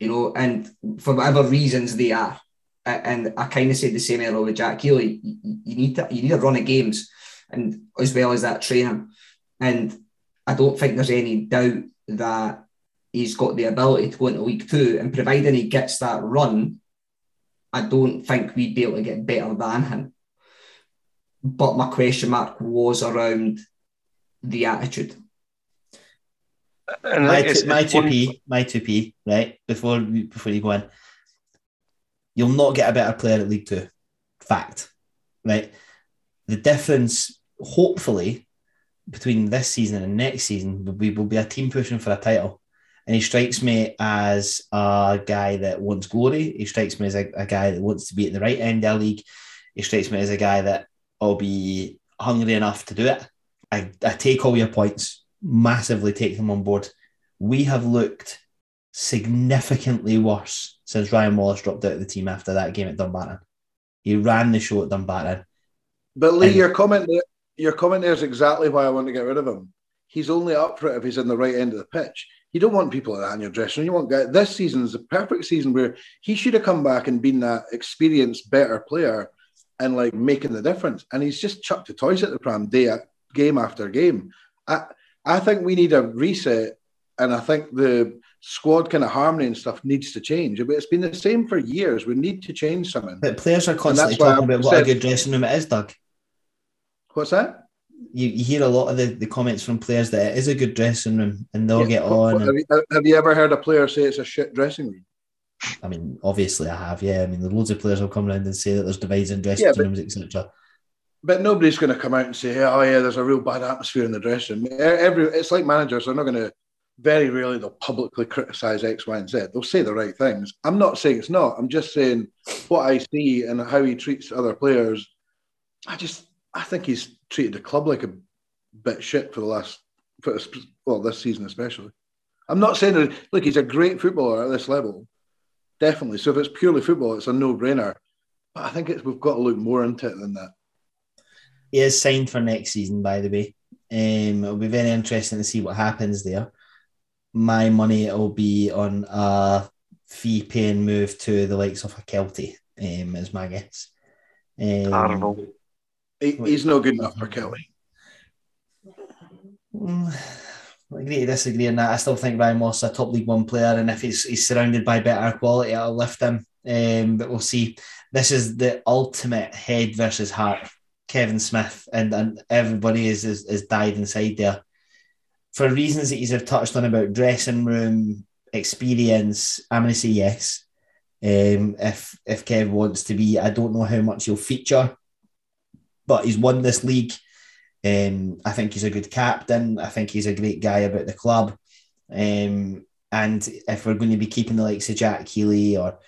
you know, and for whatever reasons they are. And I kind of said the same earlier with Jack Healy. You, need to you need a run of games, and as well as that training. And I don't think there's any doubt that he's got the ability to go into League Two, and providing he gets that run, I don't think we'd be able to get better than him. But my question mark was around the attitude. And my, two, my 2P, my two p, right before before you go in, you'll not get a better player at League Two. Fact, right? The difference, hopefully, between this season and next season will be will be a team pushing for a title. And he strikes me as a guy that wants glory. He strikes me as a, a guy that wants to be at the right end of the league. He strikes me as a guy that will be hungry enough to do it. I, I take all your points, massively take them on board. We have looked significantly worse since Ryan Wallace dropped out of the team after that game at Dumbarton. He ran the show at Dumbarton. But Lee, And- your comment there, your comment there is exactly why I want to get rid of him. He's only up for it if he's in the right end of the pitch. You don't want people like that in your dressing room. You want guy. This season is the perfect season where he should have come back and been that experienced, better player, and like making the difference. And he's just chucked the toys at the pram day game after game. I I think we need a reset, and I think the squad kind of harmony and stuff needs to change. But it's been the same for years. We need to change something. But players are constantly talking about what a said- good dressing room it is, Doug. What's that? You, you hear a lot of the, the comments from players that it is a good dressing room and they'll Yeah, get on. have, you, have you ever heard a player say it's a shit dressing room? I mean, obviously I have, yeah. I mean, there's loads of players will come around and say that there's divides in dressing Yeah, but- rooms, etc. But nobody's going to come out and say, "Oh yeah, there's a real bad atmosphere in the dressing room." Every it's like managers; they're not going to. Very rarely they'll publicly criticise X, Y, and Z. They'll say the right things. I'm not saying it's not. I'm just saying what I see and how he treats other players. I just I think he's treated the club like a bit shit for the last for this- well this season especially. I'm not saying that look, he's a great footballer at this level, definitely. So if it's purely football, it's a no-brainer. But I think it's, we've got to look more into it than that. He is signed for next season, by the way. Um, it'll be very interesting to see what happens there. My money will be on a fee paying move to the likes of a Kelty, um, is my guess. Um, Arnold. He, he's no good enough for Kelly. I agree to disagree on that. I still think Ryan Moss is a top League One player, and if he's, he's surrounded by better quality, I'll lift him. Um, but we'll see. This is the ultimate head versus heart. Kevin Smith and, and everybody is, is is died inside there for reasons that you have touched on about dressing room experience. I'm going to say yes. Um, if if Kev wants to be, I don't know how much he'll feature, but he's won this league. Um, I think he's a good captain. I think he's a great guy about the club. Um, and if we're going to be keeping the likes of Jack Healy or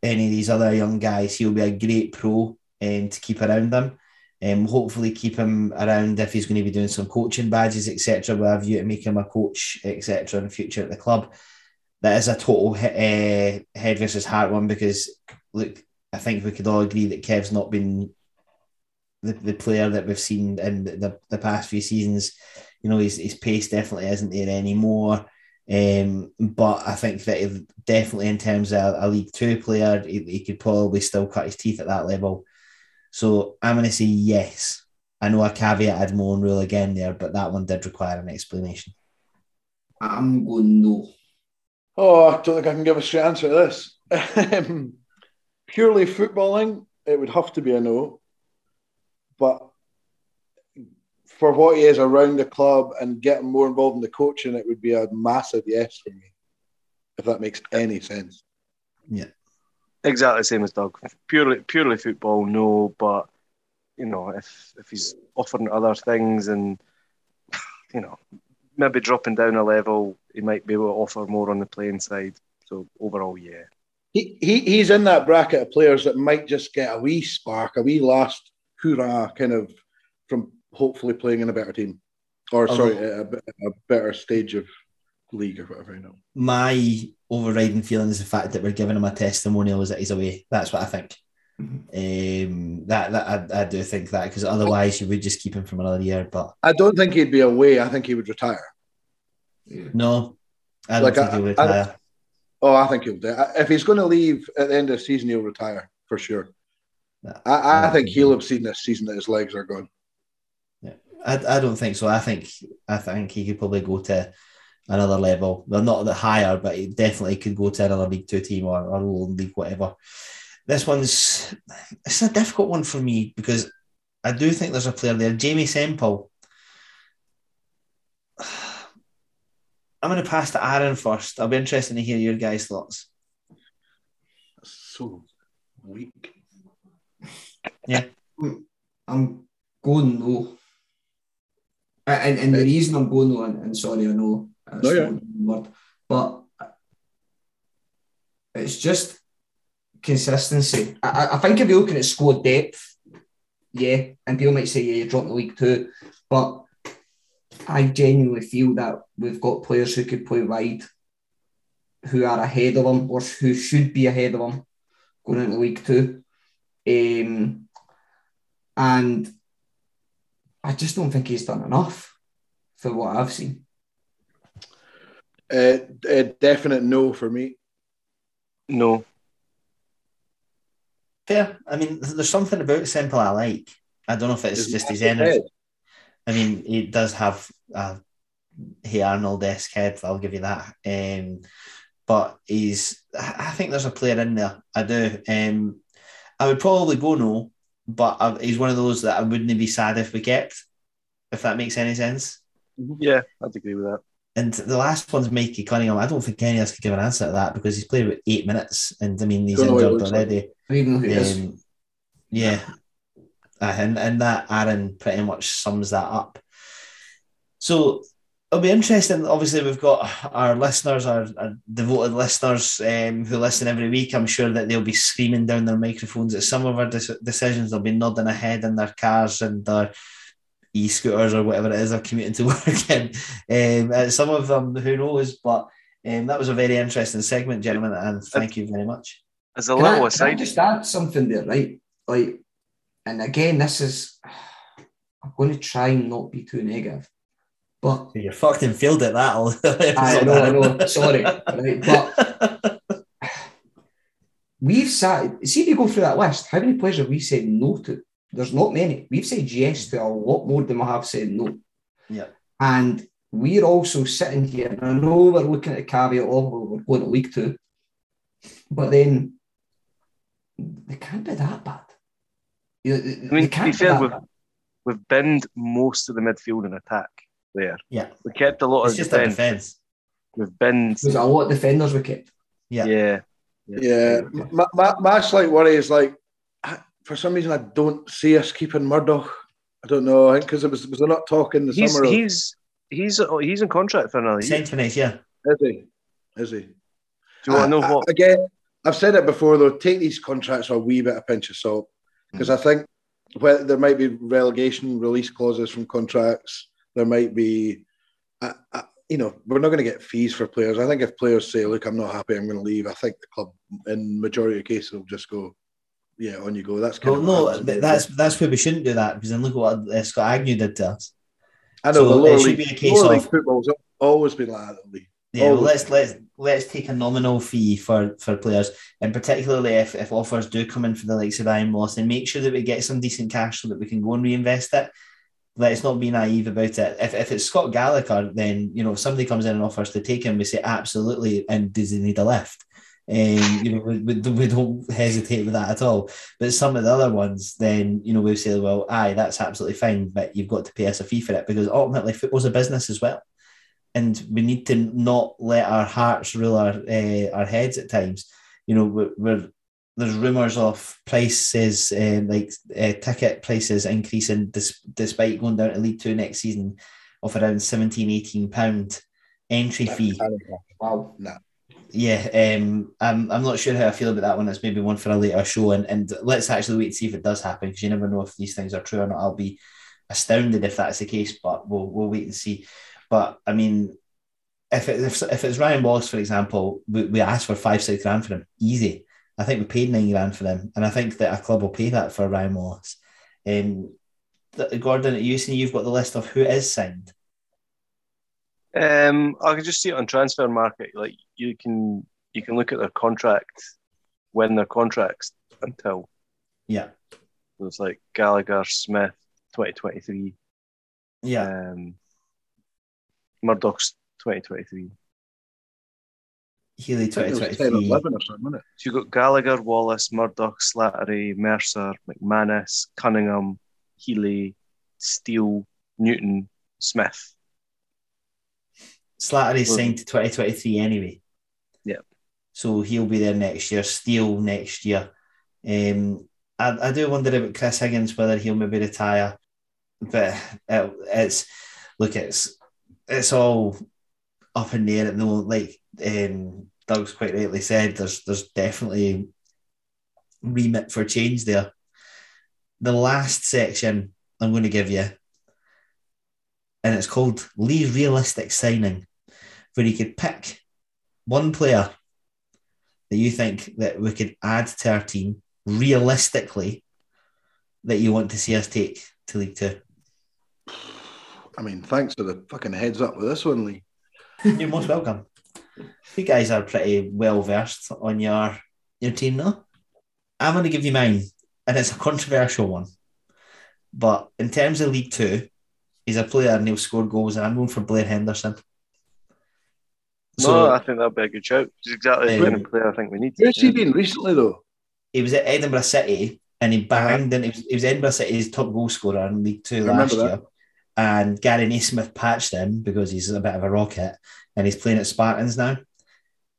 any of these other young guys, he'll be a great pro um, to keep around them. Um, hopefully, keep him around if he's going to be doing some coaching badges, etc. With a view to make him a coach, etc. in the future at the club. That is a total uh, head versus heart one because look, I think we could all agree that Kev's not been the, the player that we've seen in the, the, the past few seasons. You know, his, his pace definitely isn't there anymore. Um, but I think that if, definitely in terms of a League Two player, he, he could probably still cut his teeth at that level. So I'm going to say yes. I know I caveated Moan rule again there, but that one did require an explanation. I'm going no. Oh, I don't think I can give a straight answer to this. Purely footballing, it would have to be a no. But for what he is around the club and getting more involved in the coaching, it would be a massive yes for me. If that makes any sense. Yeah, exactly the same as Doug. Purely, purely football, no. But you know, if if he's offering other things and you know, maybe dropping down a level, he might be able to offer more on the playing side. So overall, yeah. He, he he's in that bracket of players that might just get a wee spark, a wee last hoorah kind of from hopefully playing in a better team. Or sorry, a, a, a better stage of league or whatever, you know. My overriding feeling is the fact that we're giving him a testimonial as that he's away. That's what I think. Um, that that I, I do think that because otherwise you would just keep him from another year. But I don't think he'd be away. I think he would retire. no, I don't Like, think I- he'll I- retire. Oh, I think he'll do. If he's going to leave at the end of the season, he'll retire for sure. Yeah. I, I um, think he'll have seen this season that his legs are gone. Yeah, I, I don't think so. I think I think he could probably go to another level. Well, not that higher, but he definitely could go to another League Two team or, or World League, whatever. This one's it's a difficult one for me because I do think there's a player there, Jamie Semple. I'm going to pass to Aaron first. I'll be interested to hear your guys' thoughts. So weak. I'm going no. And, and the reason I'm going no, and, and sorry, I know that's No, yeah. word, but it's just consistency. I, I- I think if you're looking at squad depth, yeah, and people might say, yeah, you're dropping the league too, but I genuinely feel that we've got players who could play wide, who are ahead of them, or who should be ahead of them going into League Two. Um, and I just don't think he's done enough for what I've seen. Uh, a definite no for me. No. Fair. I mean, there's something about Semple I like. I don't know if it's His just his energy. head. I mean, he does have a Hey Arnold esque head. I'll give you that. Um, but he's. I I think there's a player in there. I do. Um, I would probably go no, but I, he's one of those that I wouldn't be sad if we kept. If that makes any sense. Yeah, I'd agree with that. And the last one's Mikey Cunningham. I don't think any of us could give an answer to that because he's played about eight minutes, and I mean he's Don't know what he injured like. already. I don't even know who it is. Um, yeah, Uh, and and that Aaron pretty much sums that up. So it'll be interesting. Obviously, we've got our listeners, our, our devoted listeners um, who listen every week. I'm sure that they'll be screaming down their microphones at some of our dec- decisions. They'll be nodding ahead in their cars and their e-scooters or whatever it is they're commuting to work in. Um, uh, some of them, who knows? But um, that was a very interesting segment, gentlemen, and thank you very much. As a Can I, little can I just add something there, right? Like, and again, this is, I'm going to try and not be too negative, but You're fucking failed at that. all I know, I know, sorry, right? But we've sat, see if you go through that list, how many players have we said no to? There's not many. We've said yes to a lot more than we have said no. Yeah. And we're also sitting here, and I know we're looking at the caveat of well, we're going to League Two, but then they can't be that bad. You know, they- I mean, to be can't be fair, we've, we've binned most of the midfield and attack there. Yeah. We kept a lot It's of just a defence. defence. We've binned. There's a lot of defenders we kept. Yeah. Yeah. Yeah, my, my, my slight worry is like, I, for some reason, I don't see us keeping Murdoch. I don't know. I think because it was, was they're not talking the He's summer. of- he's he's oh, he's in contract for another year. Centre next year. is he? Is he? Do you want to know I- I- what? Again, I've said it before though. Take these contracts with a wee bit of pinch of salt because hmm. I think well, there might be relegation release clauses from contracts. There might be, you know, we're not going to get fees for players. I think if players say, "Look, I'm not happy, I'm going to leave," I think the club, in majority of cases, will just go, "Yeah, on you go." That's kind Well, of no, that's that's where we shouldn't do that because then look what uh, Scott Agnew did to us. I know so the lower it should league, be a case lower of- league football's always been like that. Yeah, well, let's let's let's take a nominal fee for for players, and particularly if, if offers do come in for the likes of Ryan Moss, and make sure that we get some decent cash so that we can go and reinvest it. Let's not be naive about it. If, if it's Scott Gallagher, then you know if somebody comes in and offers to take him, we say absolutely, and does he need a lift? Um, you know, we, we, we don't hesitate with that at all. But some of the other ones, then you know, we'll say, well, aye, that's absolutely fine, but you've got to pay us a fee for it because ultimately football's a business as well and we need to not let our hearts rule our uh, our heads at times. You know, we're, we're there's rumours of prices uh, like uh, ticket prices increasing dis- despite going down to League Two next season of around 17, 18 pound entry fee. Wow. Yeah, um, I'm I'm not sure how I feel about that one. It's maybe one for a later show, and, and let's actually wait to see if it does happen because you never know if these things are true or not. I'll be astounded if that's the case, but we'll we'll wait and see. But I mean, if it, if, if it's Ryan Wallace, for example, we, we asked for five six grand for him, easy. I think we paid nine grand for him, and I think that a club will pay that for Ryan Wallace. Um, Gordon, you see, you've got the list of who is signed. Um, I can just see it on Transfermarkt. Like you can you can look at their contract when their contracts until Yeah, so it's like Gallagher, Smith, 2023, yeah. um, Murdoch's 2023. Healy I think it was 10 or 2023. 11 or something, wasn't it? So you've got Gallagher, Wallace, Murdoch, Slattery, Mercer, McManus, Cunningham, Healy, Steele, Newton, Smith. Slattery's signed to 2023 anyway. Yeah. So he'll be there next year. Steele next year. Um, I, I do wonder about Chris Higgins whether he'll maybe retire, but it, it's look, it's it's all up in the air at the moment. Like um, Doug's quite rightly said, there's there's definitely remit for change there. The last section I'm going to give you, and it's called Lee Realistic Signing, where you could pick one player that you think that we could add to our team realistically that you want to see us take to League Two. I mean, thanks for the fucking heads up with this one, Lee. You're most welcome. You guys are pretty well versed on your your team now. I'm going to give you mine, and it's a controversial one. But in terms of League Two, he's a player and he'll score goals, and I'm going for Blair Henderson. no, I think that'd be a good shout. He's exactly the kind of player I think we need. Where's he been recently, though? he was at Edinburgh City and he banged and he was, he was Edinburgh City's top goal scorer in League Two I last that. year. And Gary Naismith patched him because he's a bit of a rocket and he's playing at Spartans now.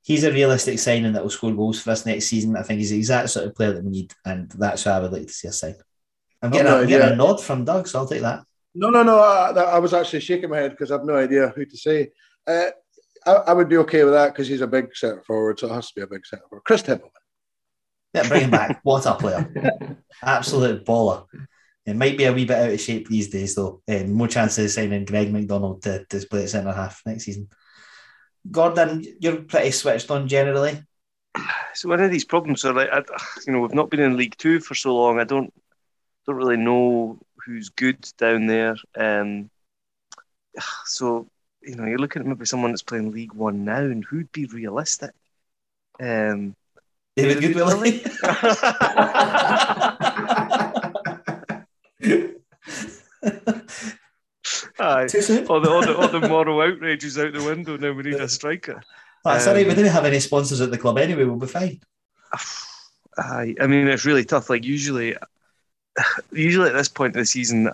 He's a realistic signing that will score goals for us next season. I think he's the exact sort of player that we need, and that's why I would like to see us sign. I'm getting, no a, I'm getting a nod from Doug, so I'll take that. No, no, no. I, I was actually shaking my head because I have no idea who to say. Uh, I, I would be okay with that because he's a big centre forward, so it has to be a big centre forward. Chris Templeman. Yeah, bring him back. what a player. Absolute baller. It might be a wee bit out of shape these days, though. Um, more chances of signing Greg McDonald to, to play at centre half next season. Gordon, you're pretty switched on generally. So one of these problems are like, I, you know, we've not been in League Two for so long. I don't, don't really know who's good down there. Um, so you know, you're looking at maybe someone that's playing League One now, and who'd be realistic? Um, David David Goodwillie. aye, Too soon? all the, all the all the moral outrage is out the window now. We need a striker. That's all right. We Um, didn't have any sponsors at the club anyway. We'll be fine. Aye, I mean it's really tough. Like usually, usually at this point of the season,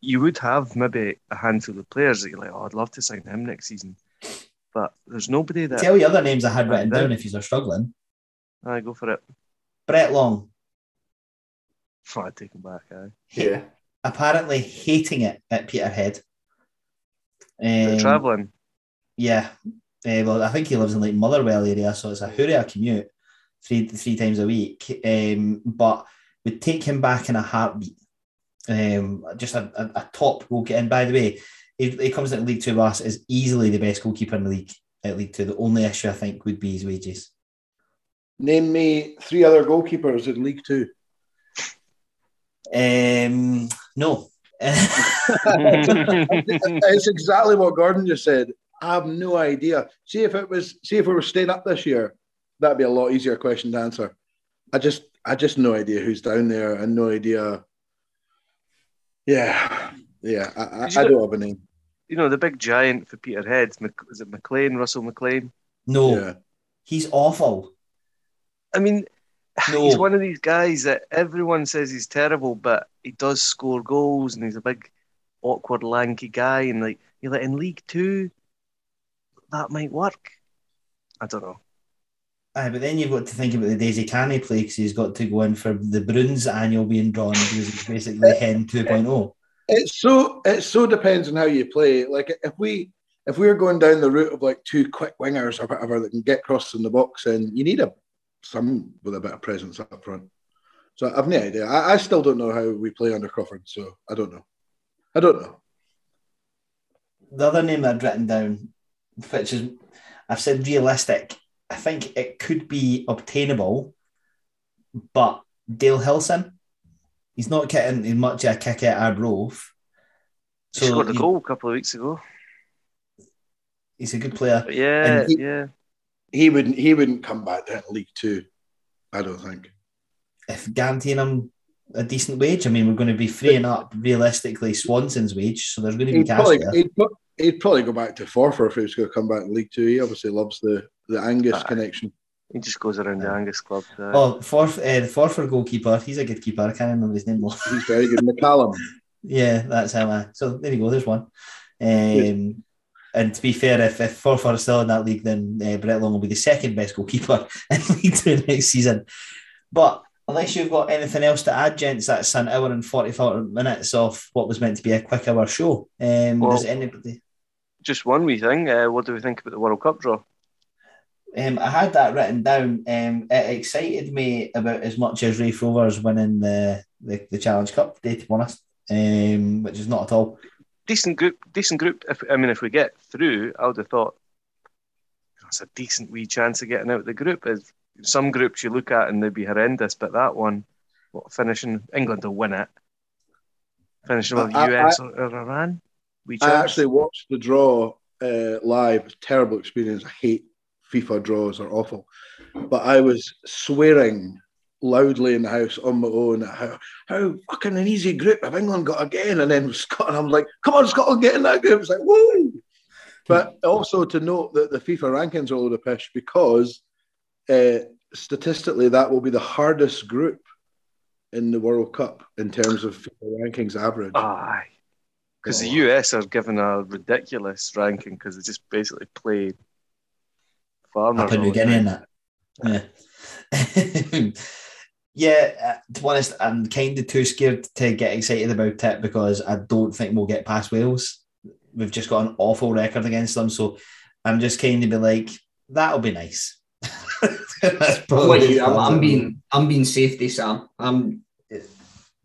you would have maybe a handful of players that you're like, oh, I'd love to sign him next season, but there's nobody that. Tell you other names I had written Right, down if you're struggling. Aye, go for it. Brett Long, Oh, I'd take him back. Aye. Yeah. Apparently hating it at Peterhead. Um, travelling. Yeah. Uh, well, I think he lives in like Motherwell area, so it's a hooray commute three three times a week. Um, but would take him back in a heartbeat. Um, just a, a, a top goalkeeper. And by the way, he, he comes into League Two with us is easily the best goalkeeper in the league at League Two. The only issue I think would be his wages. Name me three other goalkeepers in League Two. Um, no. it's exactly what Gordon just said. I have no idea. See if it was. See if we were staying up this year, that'd be a lot easier question to answer. I just, I just no idea who's down there, and no idea. Yeah, yeah. I, I, I don't have a name. you know the big giant for Peterhead. Mc- Is it McLean? Russell McLean? no, Yeah, he's awful. I mean, No. he's one of these guys that everyone says he's terrible, but he does score goals, and he's a big, awkward, lanky guy. And like, you're like in League Two, that might work. I don't know. Aye, but then you've got to think about the days he can't play because he's got to go in for the Broons annual being drawn because he's basically Hen oh. 2.0. it's so it so depends on how you play. Like if we if we're going down the route of like two quick wingers or whatever that can get crosses in the box, and you need a some with a bit of presence up front. So I've no idea. I, I still don't know how we play under Crawford, so I don't know. I don't know. The other name I'd written down, which is, I've said realistic, I think it could be obtainable, but Dale Hilson, he's not getting as much of a kick at Arbroath. He scored a goal a couple of weeks ago. He's a good player. But yeah, he- yeah. He wouldn't he wouldn't come back to League Two. I don't think. If guaranteeing him a decent wage, I mean, we're going to be freeing up realistically Swanson's wage, so there's going to be He'd cash probably, there. he'd, he'd probably go back to Forfar if he was going to come back in League Two. He obviously loves the the Angus Aye. connection. He just goes around the Angus club. Uh, Oh, Forf, uh, the Forfar goalkeeper, he's a good keeper. I can't remember his name. He's very good. McCallum. Yeah, that's him. uh, So there you go. There's one. Um, and to be fair, if, if Forfar is still in that league, then uh, Brett Long will be the second best goalkeeper in League Two next season. But unless you've got anything else to add, gents, that's an hour and 44 minutes of what was meant to be a quick hour show. Um, Well- does anybody? just one wee thing. Uh, what do we think about the World Cup draw? Um, I had that written down. Um, it excited me about as much as Raith Rovers winning the, the, the Challenge Cup to be honest, um, which is not at all. Decent group. Decent group. If I mean, if we get through, I would have thought that's a decent wee chance of getting out of the group. As some groups you look at and they'd be horrendous, but that one, what, finishing England will win it. Finishing with I- I- US or, or Iran. We I chance. actually watched the draw uh, live. Terrible experience. I hate FIFA draws; are awful. But I was swearing loudly in the house on my own how how fucking an easy group have England got again, and then Scotland. I'm like, come on, Scotland, get in that group. It's like woo. But also to note that the FIFA rankings are a load of pish because uh, statistically that will be the hardest group in the World Cup in terms of FIFA rankings average. Aye. Because the Oh. US are given a ridiculous ranking because they just basically played farmers. Papua all New Guinea time. and that. Yeah. yeah, uh, to be honest, I'm kind of too scared to get excited about it because I don't think we'll get past Wales. We've just got an awful record against them. So I'm just kind of be like, that'll be nice. You? I'm, as far as I'm being I'm being safety, Sam. I'm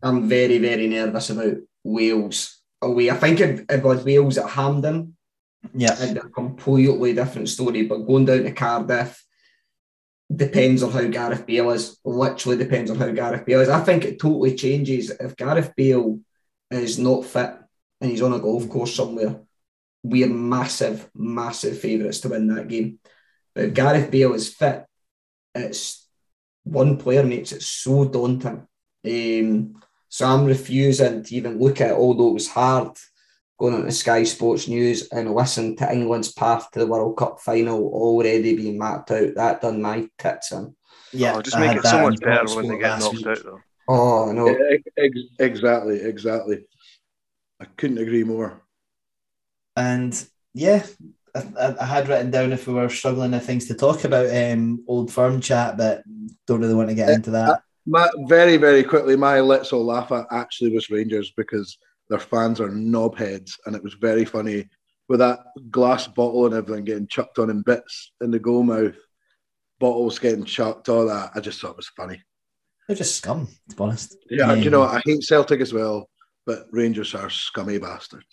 I'm very very nervous about Wales away. I think if it was Wales at Hampden, Yeah. be a completely different story. But going down to Cardiff depends on how Gareth Bale is. Literally depends on how Gareth Bale is. I think it totally changes if Gareth Bale is not fit and he's on a golf course somewhere. We're massive, massive favourites to win that game. But if Gareth Bale is fit, it's one player makes it so daunting. Um, so I'm refusing to even look at it, although it was hard going on to Sky Sports News and listen to England's path to the World Cup final already being mapped out. That done my tits in. Yeah. Oh, just I make it so much better when they get last knocked week. out, though. Oh no! Ex- ex- Exactly, exactly. I couldn't agree more. And yeah, I, I- I had written down if we were struggling with things to talk about um, old firm chat, but don't really want to get into that. My, very, very quickly, my Let's All Laugh at actually was Rangers because their fans are knobheads, and it was very funny with that glass bottle and everything getting chucked on in bits in the goal mouth, bottles getting chucked, all that. I just thought it was funny. They're just scum, to be honest. Yeah, Um, you know, I hate Celtic as well, but Rangers are scummy bastards.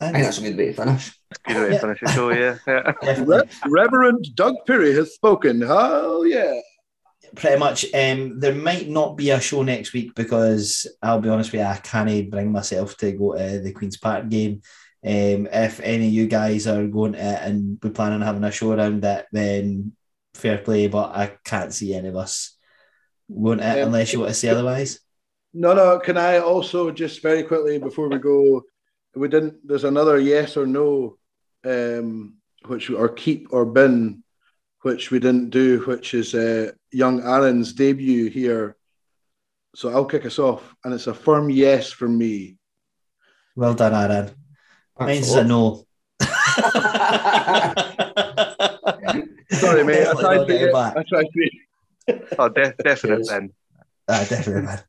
I think that's a good way to finish. Good way to Yeah. finish the show, yeah. yeah. Re- Reverend Doug Perry has spoken. Oh, yeah. Pretty much. Um, there might not be a show next week because I'll be honest with you, I can't bring myself to go to the Queen's Park game. Um, if any of you guys are going to and we're planning on having a show around it, then fair play. But I can't see any of us going to Um, unless you want to say otherwise. No, no. Can I also just very quickly before we go? We didn't. There's another yes or no, um, which or keep or bin, which we didn't do, which is uh, young Aaron's debut here. So I'll kick us off, and it's a firm yes from me. Well done, Aaron. Mine's a no. Sorry, mate. I Definitely tried to getting get, back. I tried to. Oh, de- definite then. Ah, definitely, man.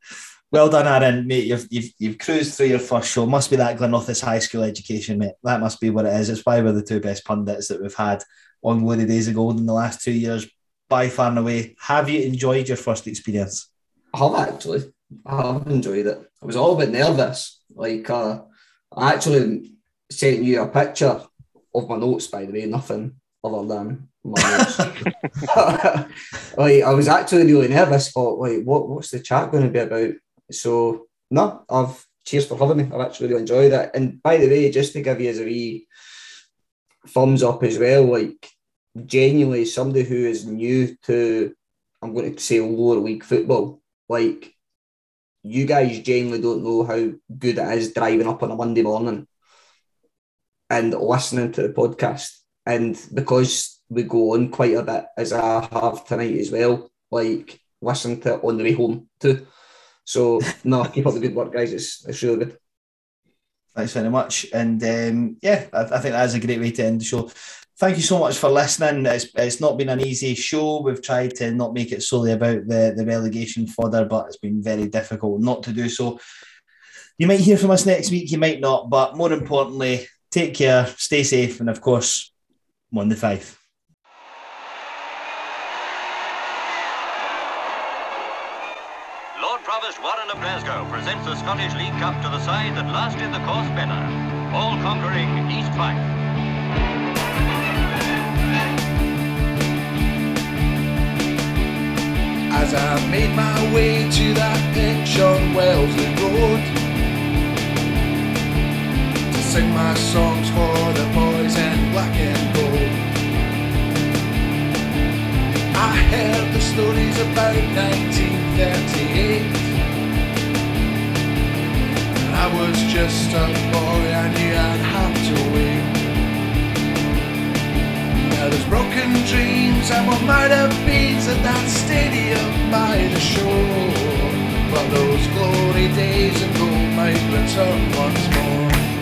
Well done, Aaron, mate. You've, you've, you've cruised through your first show. Must be that Glenrothes High School education, mate. That must be what it is. It's why we're the two best pundits that we've had on Glory Days of Gold in the last two years, by far and away. Have you enjoyed your first experience? I have actually. I have enjoyed it. I was all a bit nervous. Like uh, I actually sent you a picture of my notes, by the way, nothing other than my notes. like I was actually really nervous. Thought, like, what what's the chat going to be about? So no, I've cheers for having me. I've actually really enjoyed it. And by the way, just to give you as a wee thumbs up as well, like genuinely somebody who is new to, I'm going to say lower league football, like you guys genuinely don't know how good it is driving up on a Monday morning and listening to the podcast. And because we go on quite a bit, as I have tonight as well, like listen to it on the way home too. So no, keep up the good work, guys. It's it's really good. Thanks very much. And um, yeah, I, I think that is a great way to end the show. Thank you so much for listening. It's, it's not been an easy show. We've tried to not make it solely about the, the relegation fodder, but it's been very difficult not to do so. You might hear from us next week, you might not, but more importantly, take care, stay safe, and of course, one the five. Lord Provost Warren of Glasgow presents the Scottish League Cup to the side that last did the course better. All conquering East Fife. As I made my way to that pitch on Wellesley Road. To sing my songs for the boys in black and gold. I heard the stories about 1938 I was just a boy, I knew I'd have to wait there's broken dreams and what might have been at that stadium by the shore. But those glory days of gold might return once more.